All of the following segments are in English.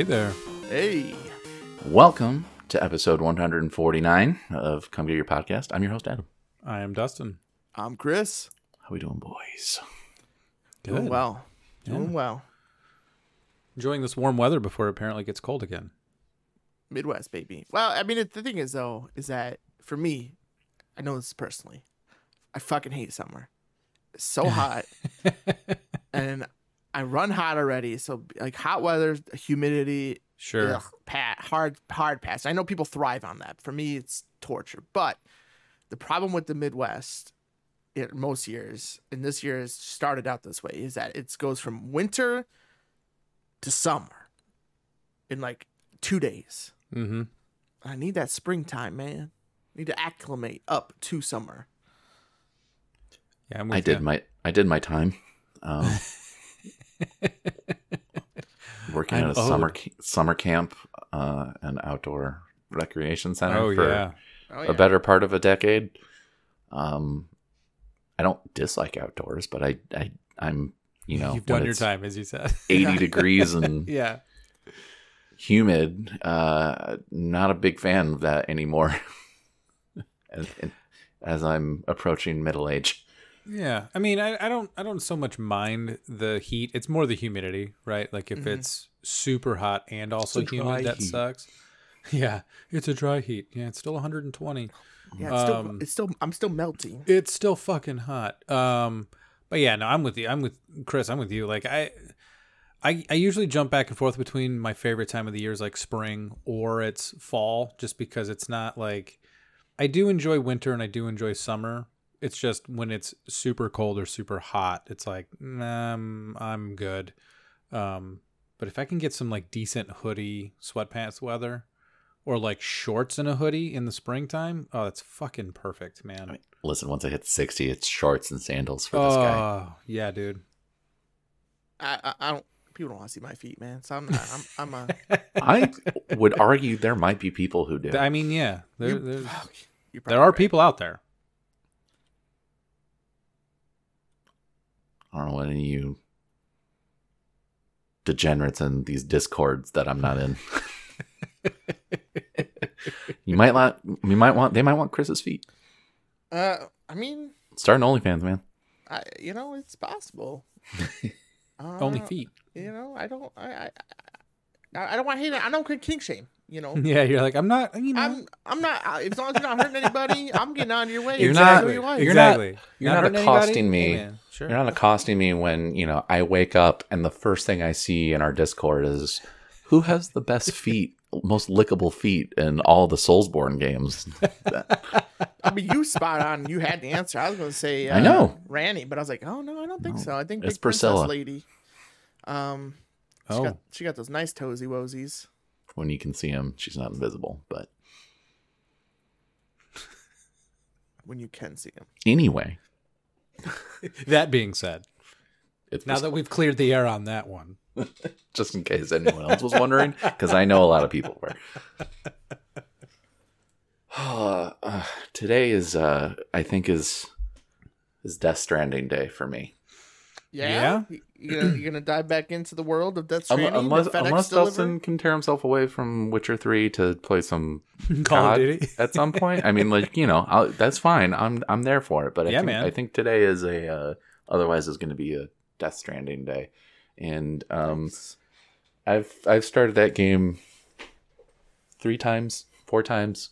Hello. Hey there. Hey. Welcome to episode 149 of Come Get Your Podcast. I'm your host, Adam. I am Dustin. I'm Chris. How we doing, boys? Doing well. Yeah. Doing well. Enjoying this warm weather before it apparently gets cold again. Midwest, baby. Well, I mean, it, the thing is, though, is that for me, I know this personally. I fucking hate summer. It's so hot. and I run hot already. So, like, hot weather, humidity, Sure. ugh, pat, hard, hard pass. I know people thrive on that. For me, it's torture. But the problem with the Midwest, it, most years, and this year has started out this way, is that it goes from winter to summer in like two days. Mm-hmm. I need that springtime, man. I need to acclimate up to summer. Yeah, I'm with I did my I did my time. Um, working I'm at a summer summer camp, uh, an outdoor recreation center Oh for yeah. Oh, a better part of a decade. Um, I don't dislike outdoors, but I I I'm you know You've done your time, as you said. 80 degrees and yeah. humid. Uh, not a big fan of that anymore. as, as I'm approaching middle age. Yeah. I mean, I, I don't I don't so much mind the heat. It's more the humidity, right? Like if Mhm. it's super hot and also humid, that heat. sucks. Yeah, it's a dry heat. Yeah, it's still 120. Yeah, it's still, Um, it's still, I'm still melting. It's still fucking hot. Um, but yeah, no, I'm with you. I'm with Chris. I'm with you. Like I, I, I usually jump back and forth between my favorite time of the year is like spring or it's fall, just because it's not like I do enjoy winter and I do enjoy summer. It's just when it's super cold or super hot, it's like nah, I'm I'm good. Um, but if I can get some like decent hoodie, sweatpants weather, or like shorts and a hoodie in the springtime, oh, that's fucking perfect, man. I mean, listen, once I hit 60, it's shorts and sandals for this guy. Oh, yeah, dude. I, I, I don't, people don't want to see my feet, man. So I'm not, I'm, I'm a, I would argue there might be people who do. I mean, yeah, there, you, there's, you're there are right. people out there. I don't know what any of you degenerates in these discords that I'm not in. you might want, you might want, they might want Chris's feet. Uh, I mean, starting an OnlyFans, man. I, you know, it's possible. uh, Only feet. You know, I don't, I, I, I, I don't want to hate it. I don't kink shame. You know, Yeah, you're like, I'm not, you know. I'm, I'm not. As long as you're not hurting anybody, I'm getting out of your way. You're Enjoy not- your you're not- exactly. you're not hurting accosting anybody? me. Hey, Sure. You're not accosting me when, you know, I wake up and the first thing I see in our Discord is who has the best feet, most lickable feet in all the Soulsborne games. I mean, you spot on. You had the answer. I was going to say, uh, I know. Ranni, but I was like, oh no, I don't think No. so. I think It's big princess Priscilla. lady. Um, she oh, got she got those nice toesy woesies. When you can see him, she's not invisible. But When you can see him. anyway, that being said, it's now that we've cleared the air on that one, just in case anyone else was wondering, because I know a lot of people were. Uh, uh, today is, uh, I think, is is Death Stranding day for me. Yeah, You- you gonna, you gonna dive back into the world of Death Um, Stranding? unless the FedEx unless delivery? Dustin can tear himself away from Witcher Three to play some Call of Duty. at some point. I mean, like you know, I'll, that's fine. I'm I'm there for it. But I Yeah, think, man. I think today is a uh, otherwise is going to be a Death Stranding day, and um, I've I've started that game three times, four times,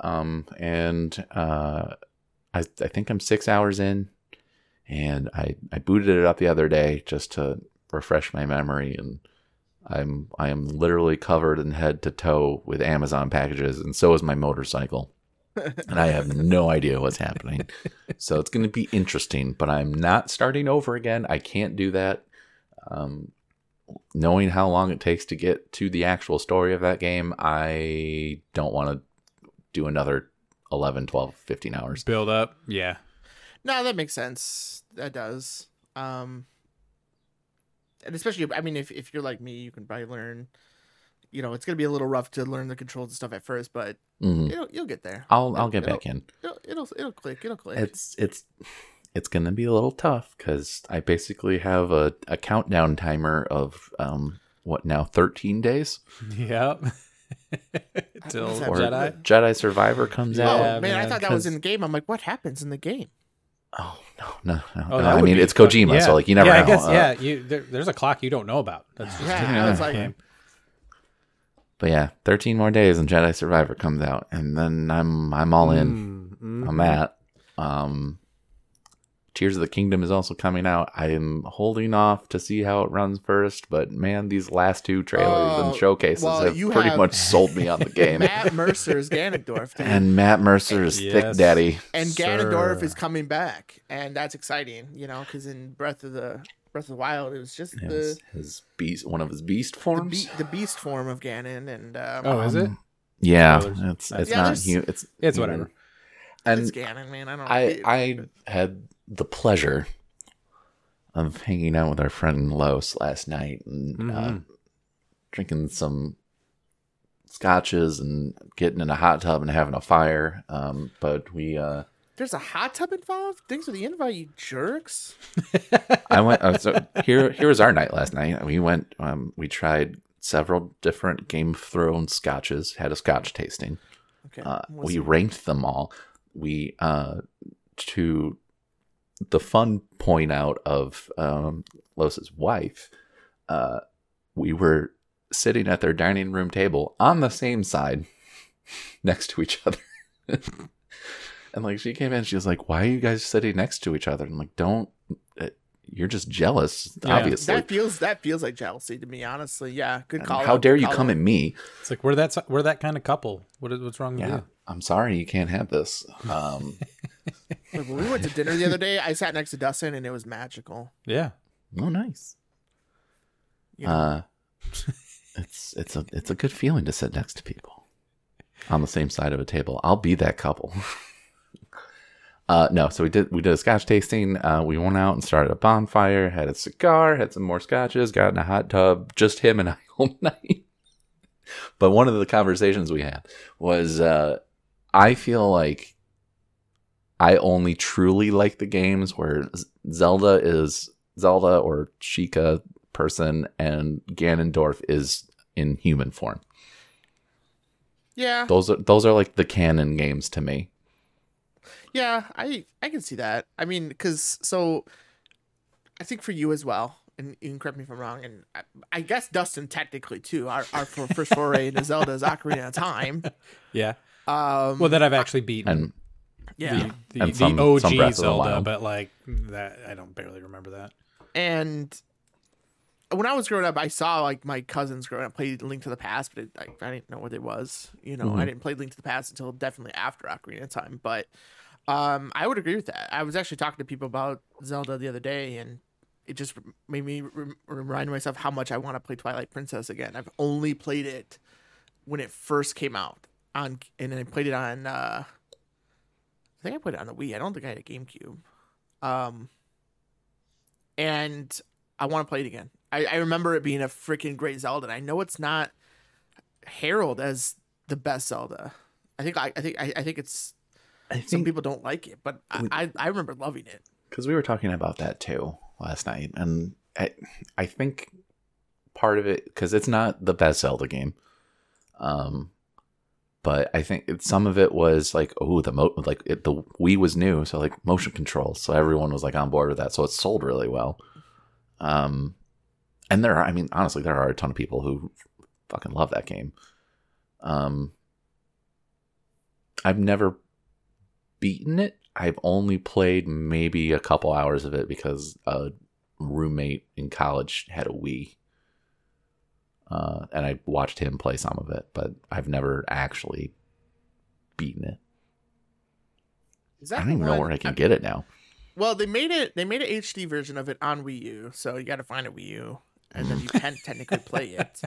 um, and uh, I I think I'm six hours in, and I I booted it up the other day just to refresh my memory, and I'm I am literally covered in head to toe with Amazon packages, and so is my motorcycle. and I have no idea what's happening. So it's going to be interesting, but I'm not starting over again. I can't do that. Um, knowing how long it takes to get to the actual story of that game, I don't want to do another 11, 12, 15 hours. build up. Yeah, No, that makes sense. That does. Um, and especially, I mean, if if you're like me, you can probably learn. You know, it's gonna be a little rough to learn the controls and stuff at first, but Mhm. it'll you'll get there. I'll I'll get It'll- back in. It'll it'll, it'll click. It'll click. It's it's it's gonna be a little tough because I basically have a, a countdown timer of um what now 13 days Yep. Till was that? or Jedi. Jedi Survivor comes Yeah, oh out. man, I man, thought that was in the game. I'm like, what happens in the game? Oh no, no, no. Oh, no. I mean, be it's fun. Kojima, Yeah. so like you never yeah, know. I guess Uh, yeah. You there, there's a clock you don't know about. That's just Yeah, I was like, game. But yeah, 13 more days and Jedi Survivor comes out, and then I'm I'm all in. Mm, mm. I'm at. Um, Tears of the Kingdom is also coming out. I am holding off to see how it runs first, but man, these last two trailers Oh, and showcases well, have you pretty have- much sold me on the game. Matt Mercer's Ganondorf, dude. and Matt Mercer's Thick Yes. Daddy. and Ganondorf Sir. is coming back, and that's exciting, you know, because in Breath of the Breath of the Wild, it was just His, the his beast, one of his beast the, forms. be- the beast form of Ganon, and um, Oh, is it? yeah, it's it's Yeah, not there's- hu- It's It's whatever. And it's Ganon, man. I don't. I it- I had the pleasure of hanging out with our friend Los last night and uh, Mhm. drinking some scotches and getting in a hot tub and having a fire. Um, but we uh, there's a hot tub involved. Thanks for the invite, you jerks. I went. Uh, so here here was our night last night. We went. Um, we tried several different Game of Thrones scotches. Had a scotch tasting. Okay, Uh, we ranked them all. We uh, to the fun point out of um, Los's wife. Uh, we were sitting at their dining room table on the same side, next to each other. and like she came in, she was like, "Why are you guys sitting next to each other?" And I'm like, "Don't." Uh, you're just jealous, Yeah. obviously. that feels that feels like jealousy to me, honestly. Yeah, good call. How out, dare you come out. at me? It's like we're that we're that kind of couple. What is what's wrong with Yeah, you? I'm sorry, you can't have this. Um, Like, when we went to dinner the other day, I sat next to Dustin, and it was magical. Yeah. oh, nice. You know? Uh, it's it's a it's a good feeling to sit next to people on the same side of a table. I'll be that couple. uh, no, so we did we did a scotch tasting. Uh, we went out and started a bonfire, had a cigar, had some more scotches, got in a hot tub, just him and I all night. but one of the conversations we had was, uh, I feel like I only truly like the games where Zelda is Zelda or Sheikah person and Ganondorf is in human form. yeah, Those are those are like the canon games to me. Yeah, I I can see that. I mean, because so I think for you as well, and you can correct me if I'm wrong, and I, I guess Dustin technically too. Our our fir- first foray into Zelda is Ocarina of Time. Yeah. Um, Well, that I've actually beaten. And yeah, the, And some- the OG some Breath of the Zelda, Wild. but like that, I don't barely remember that. and when I was growing up, I saw like my cousins growing up play Link to the Past, but it, I, I didn't know what it was. You know, I didn't play Link to the Past until definitely after Ocarina of Time. But um, I would agree with that. I was actually talking to people about Zelda the other day, and it just made me rem- remind myself how much I want to play Twilight Princess again. I've only played it when it first came out on, and I played it on. Uh, I think I put it on the Wii. I don't think I had a GameCube. Um, and I want to play it again. I, I remember it being a freaking great Zelda. And I know it's not heralded as the best Zelda. I think I, I think I, I think it's I some people don't like it, but I, I, I remember loving it. because we were talking about that too last night, and I I think part of it because it's not the best Zelda game, um, but I think it, some of it was like oh the mo like it, the Wii was new, so like motion control, so everyone was like on board with that, so it sold really well. Um, and there are, I mean, honestly, there are a ton of people who fucking love that game. Um, I've never beaten it. I've only played maybe a couple hours of it because a roommate in college had a Wii. Uh, and I watched him play some of it, but I've never actually beaten it. Is that I don't the even know where I can get it now. Well, they made it. They made an HD version of it on Wii U, so you got to find a Wii U, and then you can technically play it.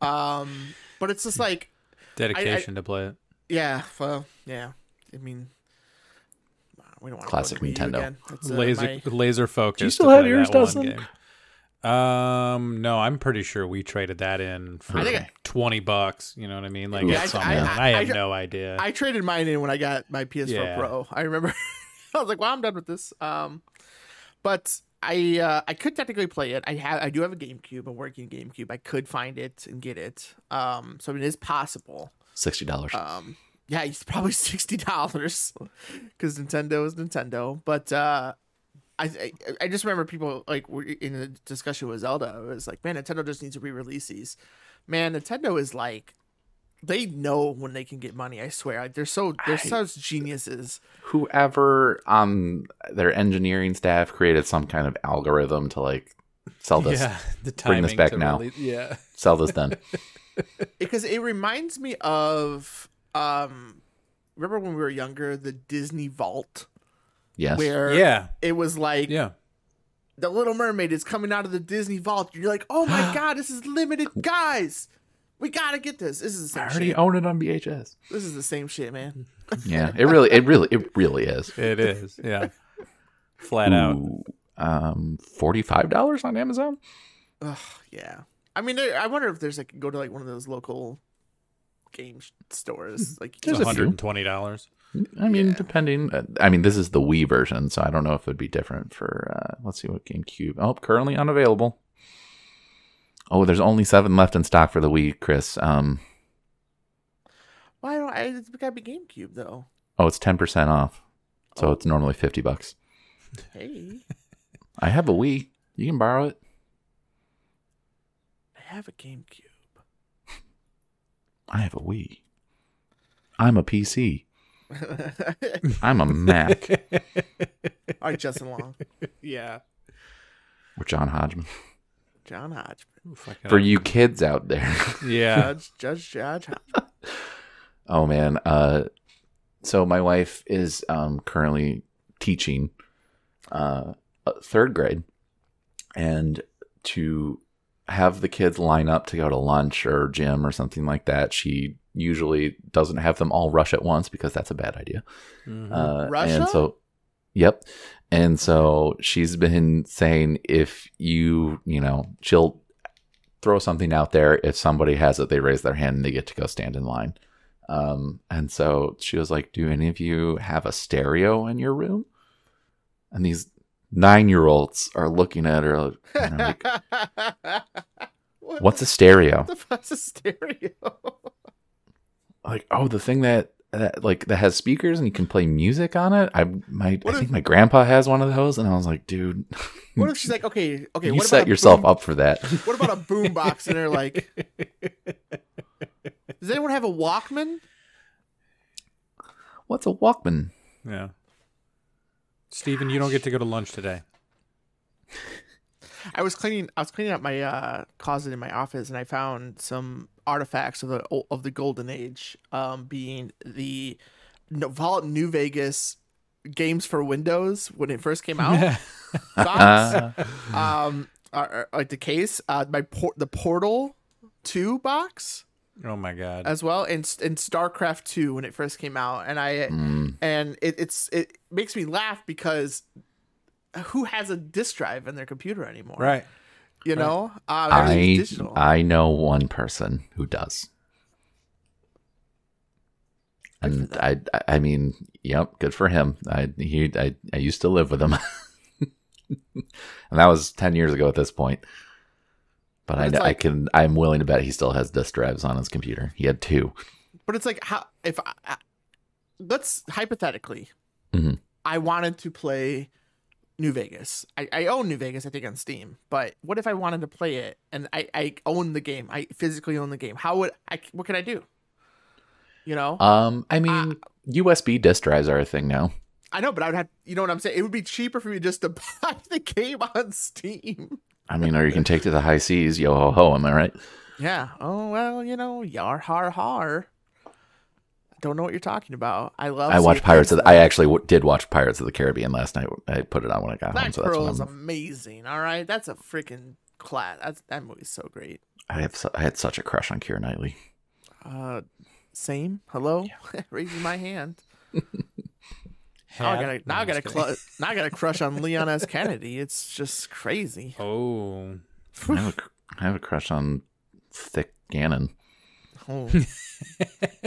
Um, but it's just like, Dedication to play it. yeah, well, yeah. I mean, we don't want Classic to Nintendo. Again. It's, uh, laser my- laser focus. you still have play yours, Dustin? Game. Um, no, I'm pretty sure we traded that in for I think I- twenty bucks. You know what I mean? Like Yeah, it's I- something. I- I, I- have I- no idea. I traded mine in when I got my PS4 Yeah. Pro. I remember I was like, "Well, I'm done with this." Um, but I uh, I could technically play it. I have I do have a GameCube, a working GameCube. I could find it and get it. Um, so it is possible. Sixty dollars. Um, yeah, it's probably sixty dollars because Nintendo is Nintendo. But uh, I, I I just remember people like in the discussion with Zelda. It was like, man, Nintendo just needs to re-release these. Man, Nintendo is like, they know when they can get money. I swear, like, they're so they're I- such geniuses. Whoever on their engineering staff created some kind of algorithm to like sell this, yeah, the bring this back now. release- yeah, sell this then. because it reminds me of um remember when we were younger the disney vault Yes. where yeah, it was like yeah. the little mermaid is coming out of the disney vault you're like oh my god this is limited guys we gotta get this this is the I same already shit own it on VHS. this is the same shit man Yeah, it really, it really, it really is. It is. Yeah, flat out. Ooh, um, forty-five dollars on Amazon. Ugh, yeah i mean i wonder if there's like go to like one of those local game stores like There's a hundred and twenty dollars. I mean, Yeah. depending. uh, I mean, this is the Wii version, so I don't know if it'd be different for. Uh, let's see what GameCube. Oh, currently unavailable. Oh, there's only seven left in stock for the Wii, Chris. Um, why don't i it's gotta be gamecube though oh, it's ten percent off, so Oh. it's normally fifty bucks. hey I have a Wii. You can borrow it. i have a gamecube I have a Wii. I'm a PC. I'm a Mac. all right justin long Yeah. or John Hodgman. john hodgman Fucking For you kids out there. Yeah. Judge, Judge, Judge. Oh man. Uh so my wife is um currently teaching uh uh, third grade and to have the kids line up to go to lunch or gym or something like that, she usually doesn't have them all rush at once because that's a bad idea. Mhm. Uh, Russia? And so, yep. And so she's been saying if you, you know, she'll throw something out there. If somebody has it, they raise their hand and they get to go stand in line. Um, and so she was like, Do any of you have a stereo in your room? And these nine year olds are looking at her like, what What's a stereo? the fuck's a stereo? Like, oh, the thing that. That like that has speakers and you can play music on it. I my What I if- think my grandpa has one of those, and I was like, dude, what if she's like, okay, okay, you what set about yourself boom, up for that. What about a boombox? And they're like, does anyone have a Walkman? What's a Walkman? Yeah. Steven, you don't get to go to lunch today. I was cleaning. I was cleaning out my uh, closet in my office, and I found some artifacts of the of the golden age, um, being the No- Fallout New Vegas games for Windows when it first came out. box. um, are, are- like the case, uh, my por- the Portal Two box oh my god. as well, in and StarCraft Two when it first came out, and I Mm, and it, it's it makes me laugh because who has a disk drive in their computer anymore? right. You know, uh, I. I know one person who does, and I I mean, yep, good for him. I he I, I used to live with him, and that was ten years ago at this point. But, But I it's I like- can I'm willing to bet he still has disk drives on his computer. He had two. But it's like how if I, let's hypothetically, Mhm. I wanted to play New Vegas. I, I own New Vegas, I think, on Steam. But what if I wanted to play it and I, I own the game? I physically own the game. How would I? What could I do? You know, Um, I mean, USB disk drives are a thing now. I know, but I would have. You know what I'm saying? It would be cheaper for me just to buy the game on Steam. I mean, or you can take to the high seas, yo ho ho. Am I right? Yeah. Oh well, you know, yar har har. Don't know what you're talking about. I love. I watched Pirates of the, I actually w- did watch Pirates of the Caribbean last night. I put it on when I got home, so that's Pearl what is amazing. All right, that's a freaking class. That's that movie's so great. I have su- I had such a crush on Keira Knightley. Uh, same. Hello, raising my hand. Now I gotta, now I gotta, I'm just kidding. cl- now I gotta crush on Leon S. Kennedy. It's just crazy. Oh. I have, a, have a crush on Thick Ganon. Oh,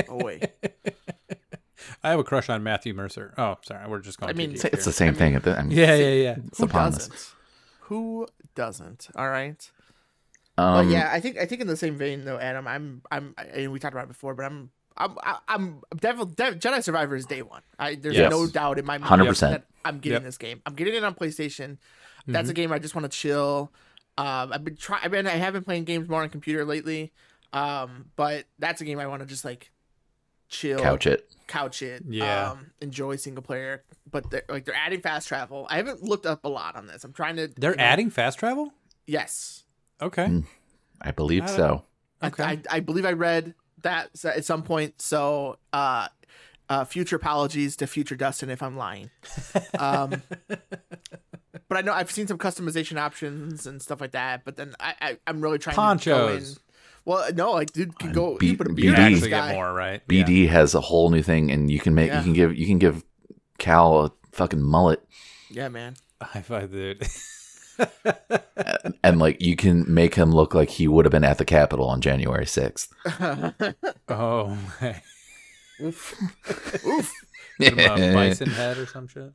oh wait. I have a crush on Matthew Mercer. Oh, sorry. We're just going I too mean, deep It's, it's here. the same I mean- thing. At the, I mean, Yeah, yeah, yeah. it's Who upon doesn't? Who doesn't? All right. Um, but yeah, I think I think in the same vein though, Adam. I'm I'm and we talked about it before, but I'm I'm I'm Devil Dev, Jedi Survivor is day one. I there's Yes. no doubt in my mind 100%. that I'm getting Yep. this game. I'm getting it on PlayStation. That's Mm-hmm. a game I just want to chill. Um, I've been trying. I've been I have been playing games more on computer lately. Um, but that's a game I want to just like chill, couch it. couch it, Yeah. um, enjoy single player. But they're like they're adding fast travel. I haven't looked up a lot on this. I'm trying to. They're you know- adding fast travel. Yes, Okay. Mm. I believe I so. Okay. I, I, I believe I read that at some point. So, uh, uh, future apologies to future Dustin if I'm lying. Um, but I know I've seen some customization options and stuff like that. But then I, I I'm really trying to go in. Ponchos. Well, no, like dude can go. B- you put a BD. beard You on this actually guy. get more, right? Yeah. BD has a whole new thing, and you can make Yeah. you can give you can give Cal a fucking mullet, Yeah, man. High five, dude. and like you can make him look like he would have been at the Capitol on January sixth. oh, my. Oof. Oof. Put bison head or some shit.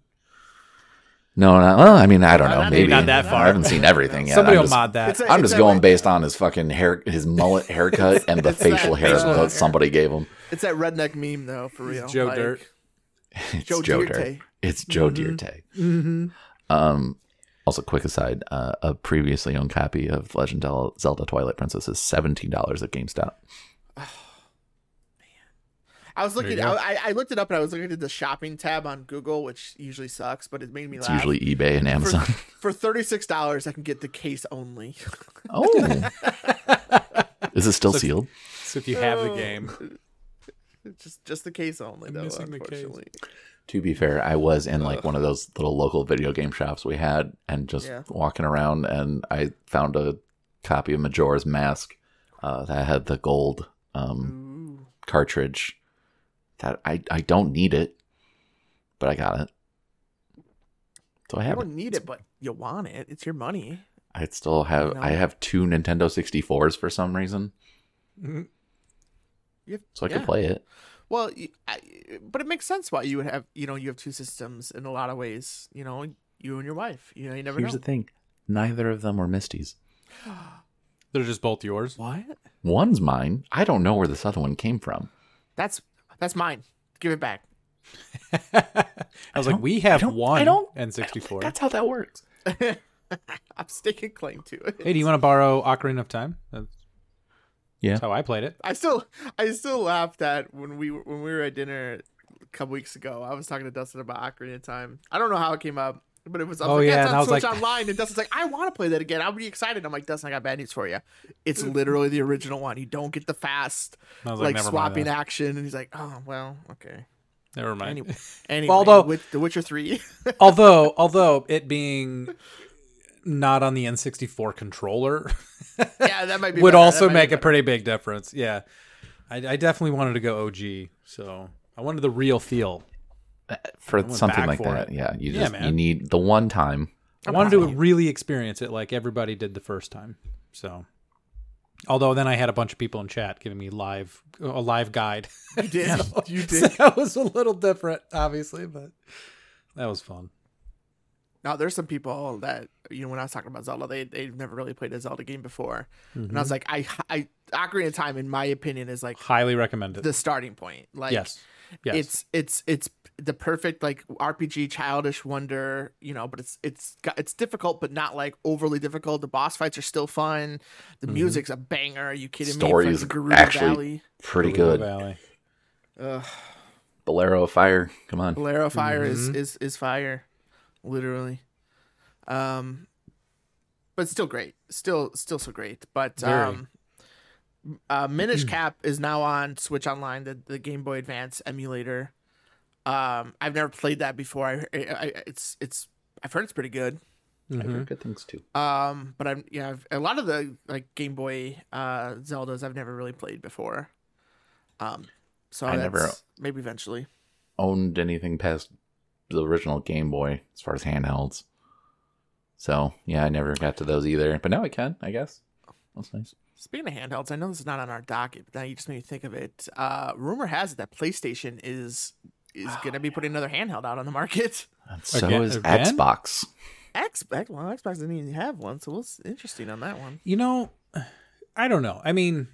No, no. Well, I mean, I don't know. Not- Maybe not that far. I haven't seen everything yet. Somebody I'm will just, mod that. It's a- I'm just going way- based on his fucking hair, his mullet haircut, and the It's that facial hair facial that hair. somebody gave him. It's that redneck meme though, for real. Joe Like, Dirt. It's Joe Joe, Dirt. Dirt. It's Joe Dirt. Mm-hmm. Um. Also, quick aside: uh, a previously owned copy of Legend of Zelda: Twilight Princess is seventeen dollars at GameStop. Man. I was looking. I, I looked it up and I was looking at the shopping tab on Google, which usually sucks, but it made me It's laugh. usually eBay and Amazon. For thirty six dollars, I can get the case only. oh, is it still So- sealed? So if you have the game, just just the case only, though. missing the case. Unfortunately, To be fair, I was in like one of those little local video game shops we had, and just Yeah. walking around, and I found a copy of Majora's Mask uh, that had the gold um, cartridge. That I I don't need it, but I got it. So I have it. don't need it, but you want it. It's your money. I still have. know? I have two Nintendo 64s for some reason, Mhm. Have, so I yeah. can play it. Well, I, but it makes sense why you would have. You know, you have two systems in a lot of ways. You know, you and your wife. You know, you never Here's know. the thing: neither of them were Misty's. they're just both yours. what? One's mine. I don't know where this other one came from. That's that's mine. Give it back. I was like, don't- we I have don't- one I don't- N64. That's how that works. I'm staking claim to it. Hey, do you want to borrow Ocarina of Time? That's Yeah. that's how I played it. I still I still laughed at when we were- when we were at dinner a couple weeks ago. I was talking to Dustin about Ocarina of Time. I don't know how it came up, but it was. I was Oh, like, yeah, yeah, and it's I on was Switch like- Online, and Dustin's like, I want to play that again. I'll be excited. I'm like, Dustin, I got bad news for you. It's mm. literally the original one. You don't get the fast like, like, swapping action. And he's like, Oh well, okay. Never mind. Anyway, anyway although- with The Witcher Three. although, although it being not on the N64 controller yeah, that might be would better. That also might be make a pretty big difference. Yeah, I, I definitely wanted to go OG, so I wanted the real feel. Uh, for something like for that, it. yeah. You Yeah, just you need the one time. I wanted to really experience it like everybody did the first time. So, although then I had a bunch of people in chat giving me live a live guide. You did. You So did. that was a little different, obviously, but that was fun. Now there's some people that you know when I was talking about Zelda, they they've never really played a Zelda game before, and Mm-hmm. I was like, I I Ocarina of Time, in my opinion, is like Highly recommended. the starting point. Like, yes, yes. it's it's it's the perfect like RPG childish wonder, you know. But it's it's it's difficult, but not like overly difficult. The boss fights are still fun. The Mm-hmm. music's a banger. Are you kidding Story me? is Fucking Gerudo actually- Valley, Pretty Gerudo good. Valley. Ugh, Bolero of Fire. Come on. Bolero Fire is Mhm. is is fire, literally. Um, but still great. Still still so great. But Very. um, uh, Minish Cap is now on Switch Online, the the Game Boy Advance emulator. Um, I've never played that before. I, I, I it's it's I've heard it's pretty good. I've Mhm. heard good things too. Um, but I'm yeah, I've, a lot of the like Game Boy uh Zeldas I've never really played before. Um, so I that's, never- maybe eventually. Owned anything past the original Game Boy as far as handhelds. So yeah, I never got to those either. But now I can, I guess. That's nice. Speaking of handhelds, I know this is not on our docket, but now you just made me think of it. Uh, rumor has it that PlayStation is is Oh, gonna be putting another handheld out on the market. And so Again- is again? Xbox. Xbox, well, Xbox didn't even have one, so it's interesting on that one. You know, I don't know. I mean,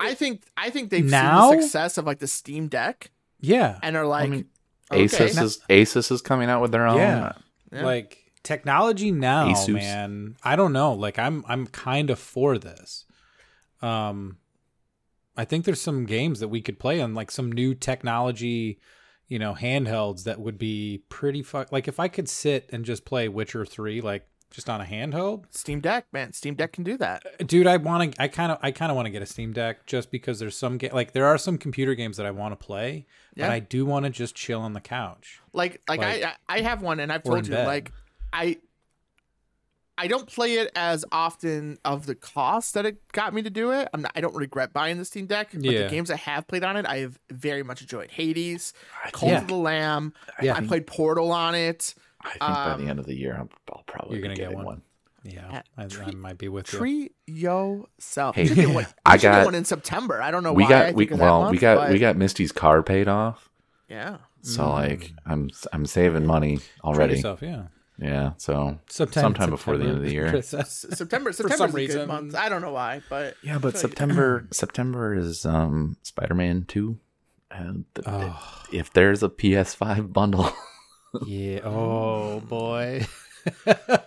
I think I think they've Now? seen the success of like the Steam Deck yeah, and are like, mean, okay, Asus is Asus is coming out with their own. Yeah. Yeah. like technology now, Asus. man. I don't know. Like I'm I'm kind of for this. Um I think there's some games that we could play on like some new technology, you know, handhelds that would be pretty fu- like if I could sit and just play Witcher 3 like just on a handheld. Steam Deck, man. Steam Deck can do that. Dude, I want to I kind of I kind of want to get a Steam Deck just because there's some ga- like there are some computer games that I want to play, Yeah. but I do want to just chill on the couch. Like, like, Like- I, I have one, and I've told you, bed. like, I, I don't play it as often of the cost that it got me to do it. I'm not, I don't regret buying the Steam Deck, but Yeah. the games I have played on it, I have very much enjoyed. Hades, Cult Yeah. of the Lamb. Yeah. I played Portal on it. I think by Um, the end of the year, I'm, I'll probably You're gonna get one? one. Yeah, I, I treat- might be with you. Treat yourself. Hey, you should get one, you I should get got- one in September. I don't know We why. got I we think of well month, we got but we got Misty's car paid off, yeah. so like I'm I'm saving money Treat already. yourself, yeah. Yeah, so September, Sometime before the end of the year. Chris, S- September. some September's a reason. good month. I don't know why, but yeah, but feel like- September September is um Spider-Man 2 and th- oh, if there's a PS5 bundle yeah. Oh boy.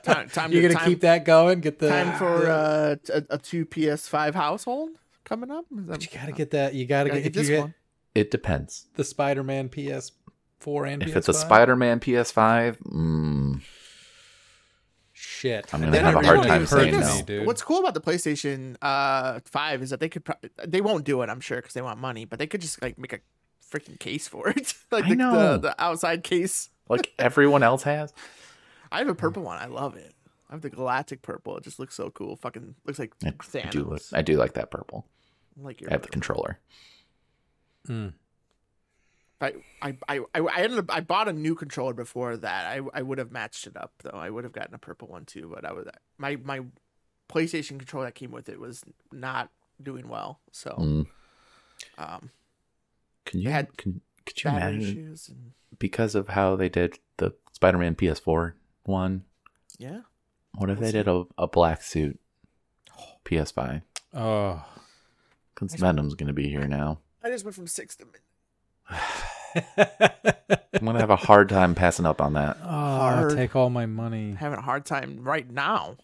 Time- time You're to- gonna time- keep that going. Get the time for uh, t- a, a two PS5 household coming up. Is that- But you gotta get that. You gotta, gotta get, get if this you get one. it depends. the Spider-Man PS4 and If PS5. it's a Spider-Man PS5, mm, shit, I'm gonna They have a hard time saying no. dude. What's cool about the PlayStation uh, Five is that they could pro- they won't do it, I'm sure, because they want money, but they could just like make a freaking case for it, like I the, know. The, the outside case. Like everyone else has. I have a purple one. I love it. I have the galactic purple. It just looks so cool. Fucking looks like I Thanos. do look, I do like that purple. like your I have the controller. Mm. I, I, I, I ended up I bought a new controller before that. I, I would have matched it up though. I would have gotten a purple one too, but I was my my PlayStation controller that came with it was not doing well. So Mm. um Can you had can, could you battery imagine issues and because of how they did the Spider-Man PS4 one? yeah. What if We'll they did a, a black suit PS5? Oh. Because Venom's going to be here now. I just went from six to mid- I'm going to have a hard time passing up on that. Oh, Hard. take all my money. having a hard time right now.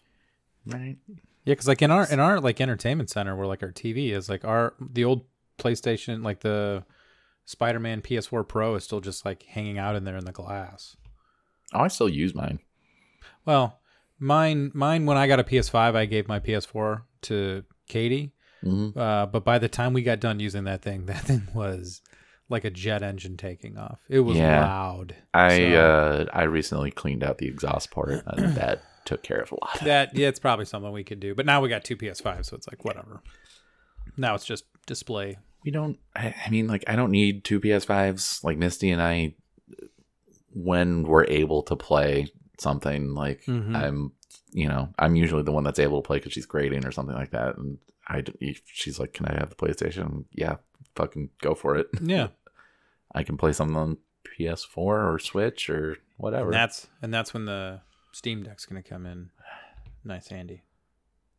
Right. Yeah, because like in our in our like entertainment center, where like our TV is, like our the old PlayStation, like the Spider-Man PS4 Pro is still just like hanging out in there in the glass. Oh, I still use mine. Well, mine mine when I got a PS5, I gave my PS4 to Katie. hmm Uh, but by the time we got done using that thing, that thing was like a jet engine taking off. It was Yeah. loud. I So- uh, I recently cleaned out the exhaust port, and that took care of a lot. That yeah, it's probably something we could do. But now we got two PS5, so it's like whatever. Now it's just display. We don't. I, I mean, like, I don't need two PS5s. Like Misty and I, when we're able to play something, like Mhm. I'm, you know, I'm usually the one that's able to play because she's grading or something like that. And i she's like, "Can I have the PlayStation?" Yeah, fucking go for it. Yeah, I can play something on PS4 or Switch or whatever. and that's and that's when the Steam Deck's gonna come in. Nice, handy.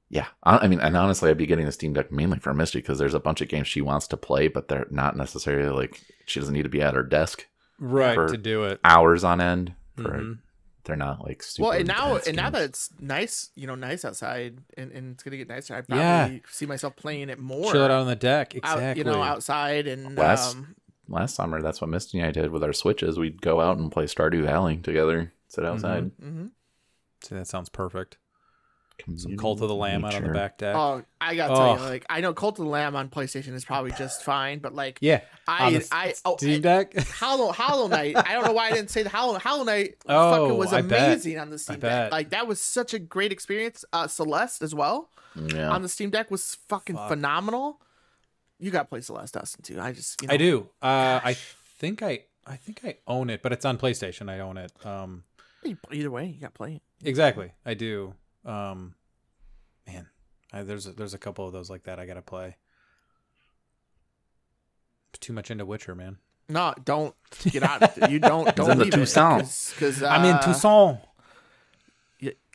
Yeah, I, I mean, and honestly, I'd be getting the Steam Deck mainly for Misty because there's a bunch of games she wants to play, but they're not necessarily like she doesn't need to be at her desk Right For- to do it. hours on end. For Mhm. they're not like super. well, and now intense and now that it's nice, you know, nice outside, and, and it's gonna get nicer. I Yeah. see myself playing it more. Chill it out on the deck. out, Exactly. you know, outside and Last- um, last summer, that's what Misty and I did with our Switches. We'd go out and play Stardew Valley together, sit outside. mhm. See, that sounds perfect. Some Cult of the Lamb out on the back deck. Oh, I gotta tell Oh. you, like I know Cult of the Lamb on PlayStation is probably just fine, but like yeah, on I, the I, oh, Steam Deck. Hollow Hollow Knight. I don't know why I didn't say the Hollow Hollow Knight. Oh, fucking was I bet. amazing on the Steam bet. Deck. Like that was such a great experience. Uh, Celeste as well Yeah, on the Steam Deck was fucking Fuck. phenomenal. You got to play Celeste, Dustin too. I just you know, I do. Uh, I think I I think I own it, but it's on PlayStation. I own it. Um, Either way, you got to play it. exactly. I do. Um, man, I, there's a, there's a couple of those like that I gotta play. Too much into Witcher, man. No, don't get out. of it. You don't don't in the leave Toussaint. because uh, I'm in Toussaint.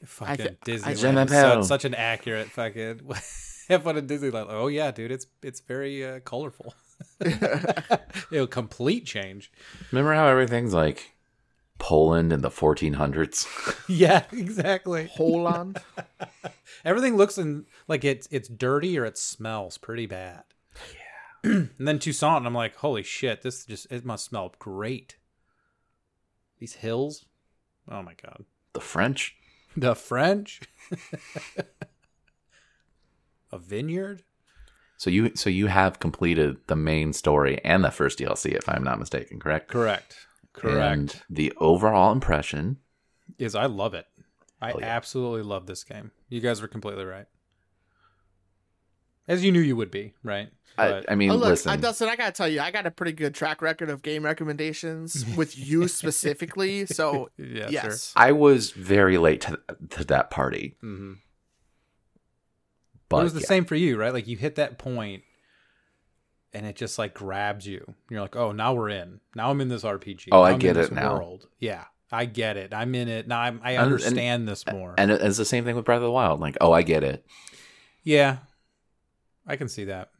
Fucking thi- I- Disneyland. Je is m'appelle. such, such an accurate fucking have fun at Disneyland. Oh yeah, dude, it's it's very uh, colorful. It'll complete change. Remember how everything's like Poland in the 1400s? Yeah, exactly. Poland. Everything looks in, like it's it's dirty or it smells pretty bad. Yeah. and then Toussaint, I'm like, holy shit, this just it must smell great. These hills, oh my god. the French? The French, a vineyard. So you so you have completed the main story and the first DLC, if I'm not mistaken, correct? Correct. Correct. And the overall impression, is I love it. I yeah. absolutely love this game. You guys were completely right. As you knew you would be, right? I, But- I mean, Oh, look, listen, I, Dustin, I gotta tell you, I got a pretty good track record of game recommendations with you specifically. So yeah, yes, I was very late to, to that party, sure. hmm but it was the yeah. same for you, right? Like you hit that point and it just like grabs you. You're like, oh, now we're in. Now I'm in this RPG. Oh, Now I I'm get it now. World. Yeah, I get it. I'm in it now. I'm, I And- and- understand this more. and it's the same thing with Breath of the Wild. Like, oh, I get it. yeah, I can see that.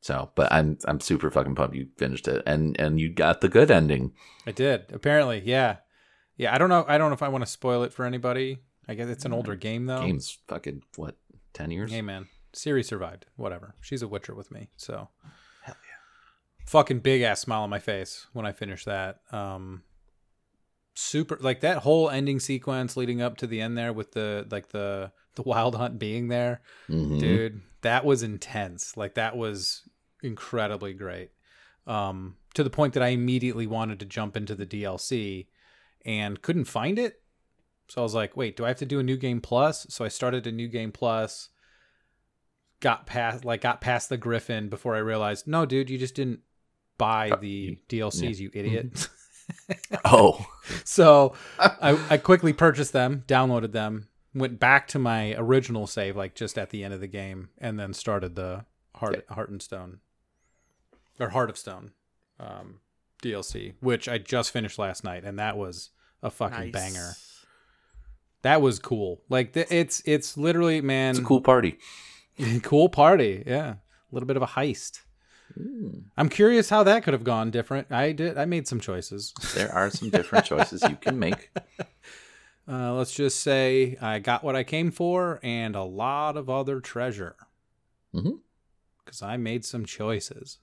So, but I'm I'm super fucking pumped you finished it, and and you got the good ending. I did. Apparently, yeah, yeah. I don't know. I don't know if I want to spoil it for anybody. I guess it's an mm. older game though. Game's fucking what ten years? Hey man, Ciri survived. Whatever. She's a Witcher with me, so hell yeah. Fucking big ass smile on my face when I finish that. Um, super like that whole ending sequence leading up to the end there with the like the the wild hunt being there, Mhm. dude. That was intense. Like that was incredibly great. Um, to the point that I immediately wanted to jump into the DLC and couldn't find it. So I was like, wait, do I have to do a new game plus? So I started a new game plus. Got past like got past the Griffin before I realized, no, dude, you just didn't buy the DLCs, you idiot. Oh, so I, I quickly purchased them, downloaded them, went back to my original save, like just at the end of the game, and then started the Heart Heart and Stone or Heart of Stone um, DLC, which I just finished last night, and that was a fucking nice. banger. That was cool. Like th- it's it's literally man, it's a cool party. cool party. Yeah, a little bit of a heist. I'm curious how that could have gone different. I did. I made some choices. There are some different choices you can make. Uh, let's just say I got what I came for and a lot of other treasure. Mhm. Because I made some choices.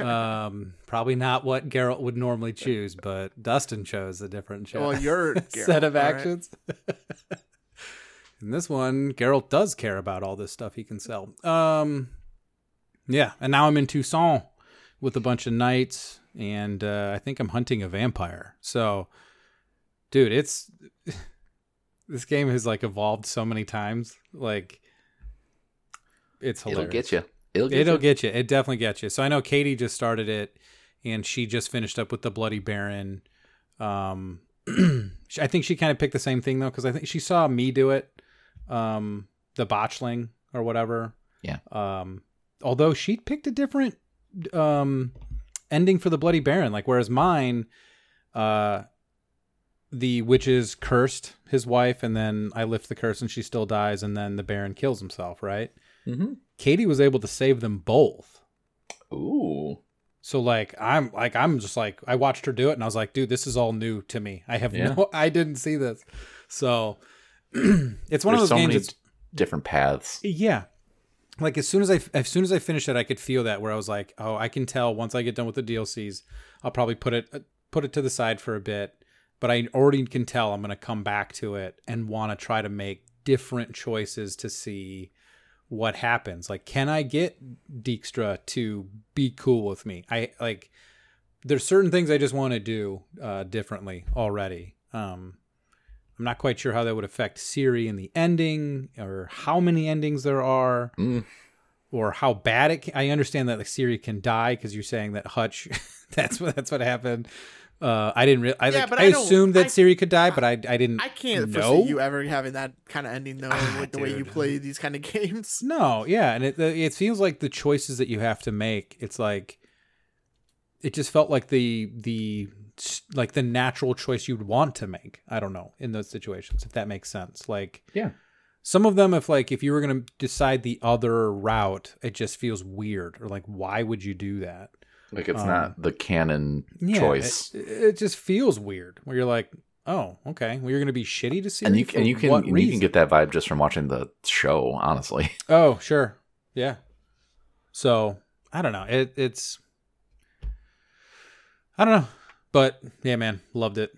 um, probably not what Geralt would normally choose, but Dustin chose a different cho- well, you're set of actions. all right? In this one, Geralt does care about all this stuff he can sell. Um, yeah, and now I'm in Toussaint with a bunch of knights, and uh, I think I'm hunting a vampire. So, dude, it's this game has like evolved so many times. Like, it's hilarious. It'll get you. It'll get It'll you. get you. It definitely gets you. So I know Katie just started it, and she just finished up with the Bloody Baron. Um, I think she kind of picked the same thing though, because I think she saw me do it, um, the botchling or whatever. Yeah. Um, although she picked a different um ending for the Bloody Baron, like whereas mine, uh, the witches cursed his wife, and then I lift the curse, and she still dies, and then the Baron kills himself. Right. Mm-hmm. Katie was able to save them both. Ooh. So like I'm like I'm just like I watched her do it and I was like, dude, this is all new to me. I have Yeah. no I didn't see this. So it's one There's of those so games many different paths. yeah. Like as soon as I as soon as I finished it, I could feel that where I was like, oh, I can tell once I get done with the DLCs, I'll probably put it uh, put it to the side for a bit, but I already can tell I'm going to come back to it and want to try to make different choices to see what happens. Like can I get Dijkstra to be cool with me? I like there's certain things I just want to do uh differently already. Um I'm not quite sure how that would affect Ciri in the ending, or how many endings there are, Mm. or how bad it. Can, I understand that like Ciri can die because you're saying that Hutch. that's what that's what happened. Uh, I didn't. Re- I, Yeah, like, but I, I assumed that I- Ciri could die, but I I didn't. I can't know. foresee you ever having that kind of ending though, Ah, with the way you play these kind of games. No, yeah, and it it feels like the choices that you have to make. It's like it just felt like the the s- like the natural choice you'd want to make. I don't know in those situations if that makes sense. Like Yeah. some of them, if like if you were gonna decide the other route, it just feels weird or like why would you do that? Like it's Um, not the canon Yeah, choice. It, it just feels weird where you're like, oh, okay, well you're gonna be shitty to see. and you and you can and you can get that vibe just from watching the show, honestly. Oh, sure. Yeah. So I don't know. It it's I don't know. But yeah, man, loved it.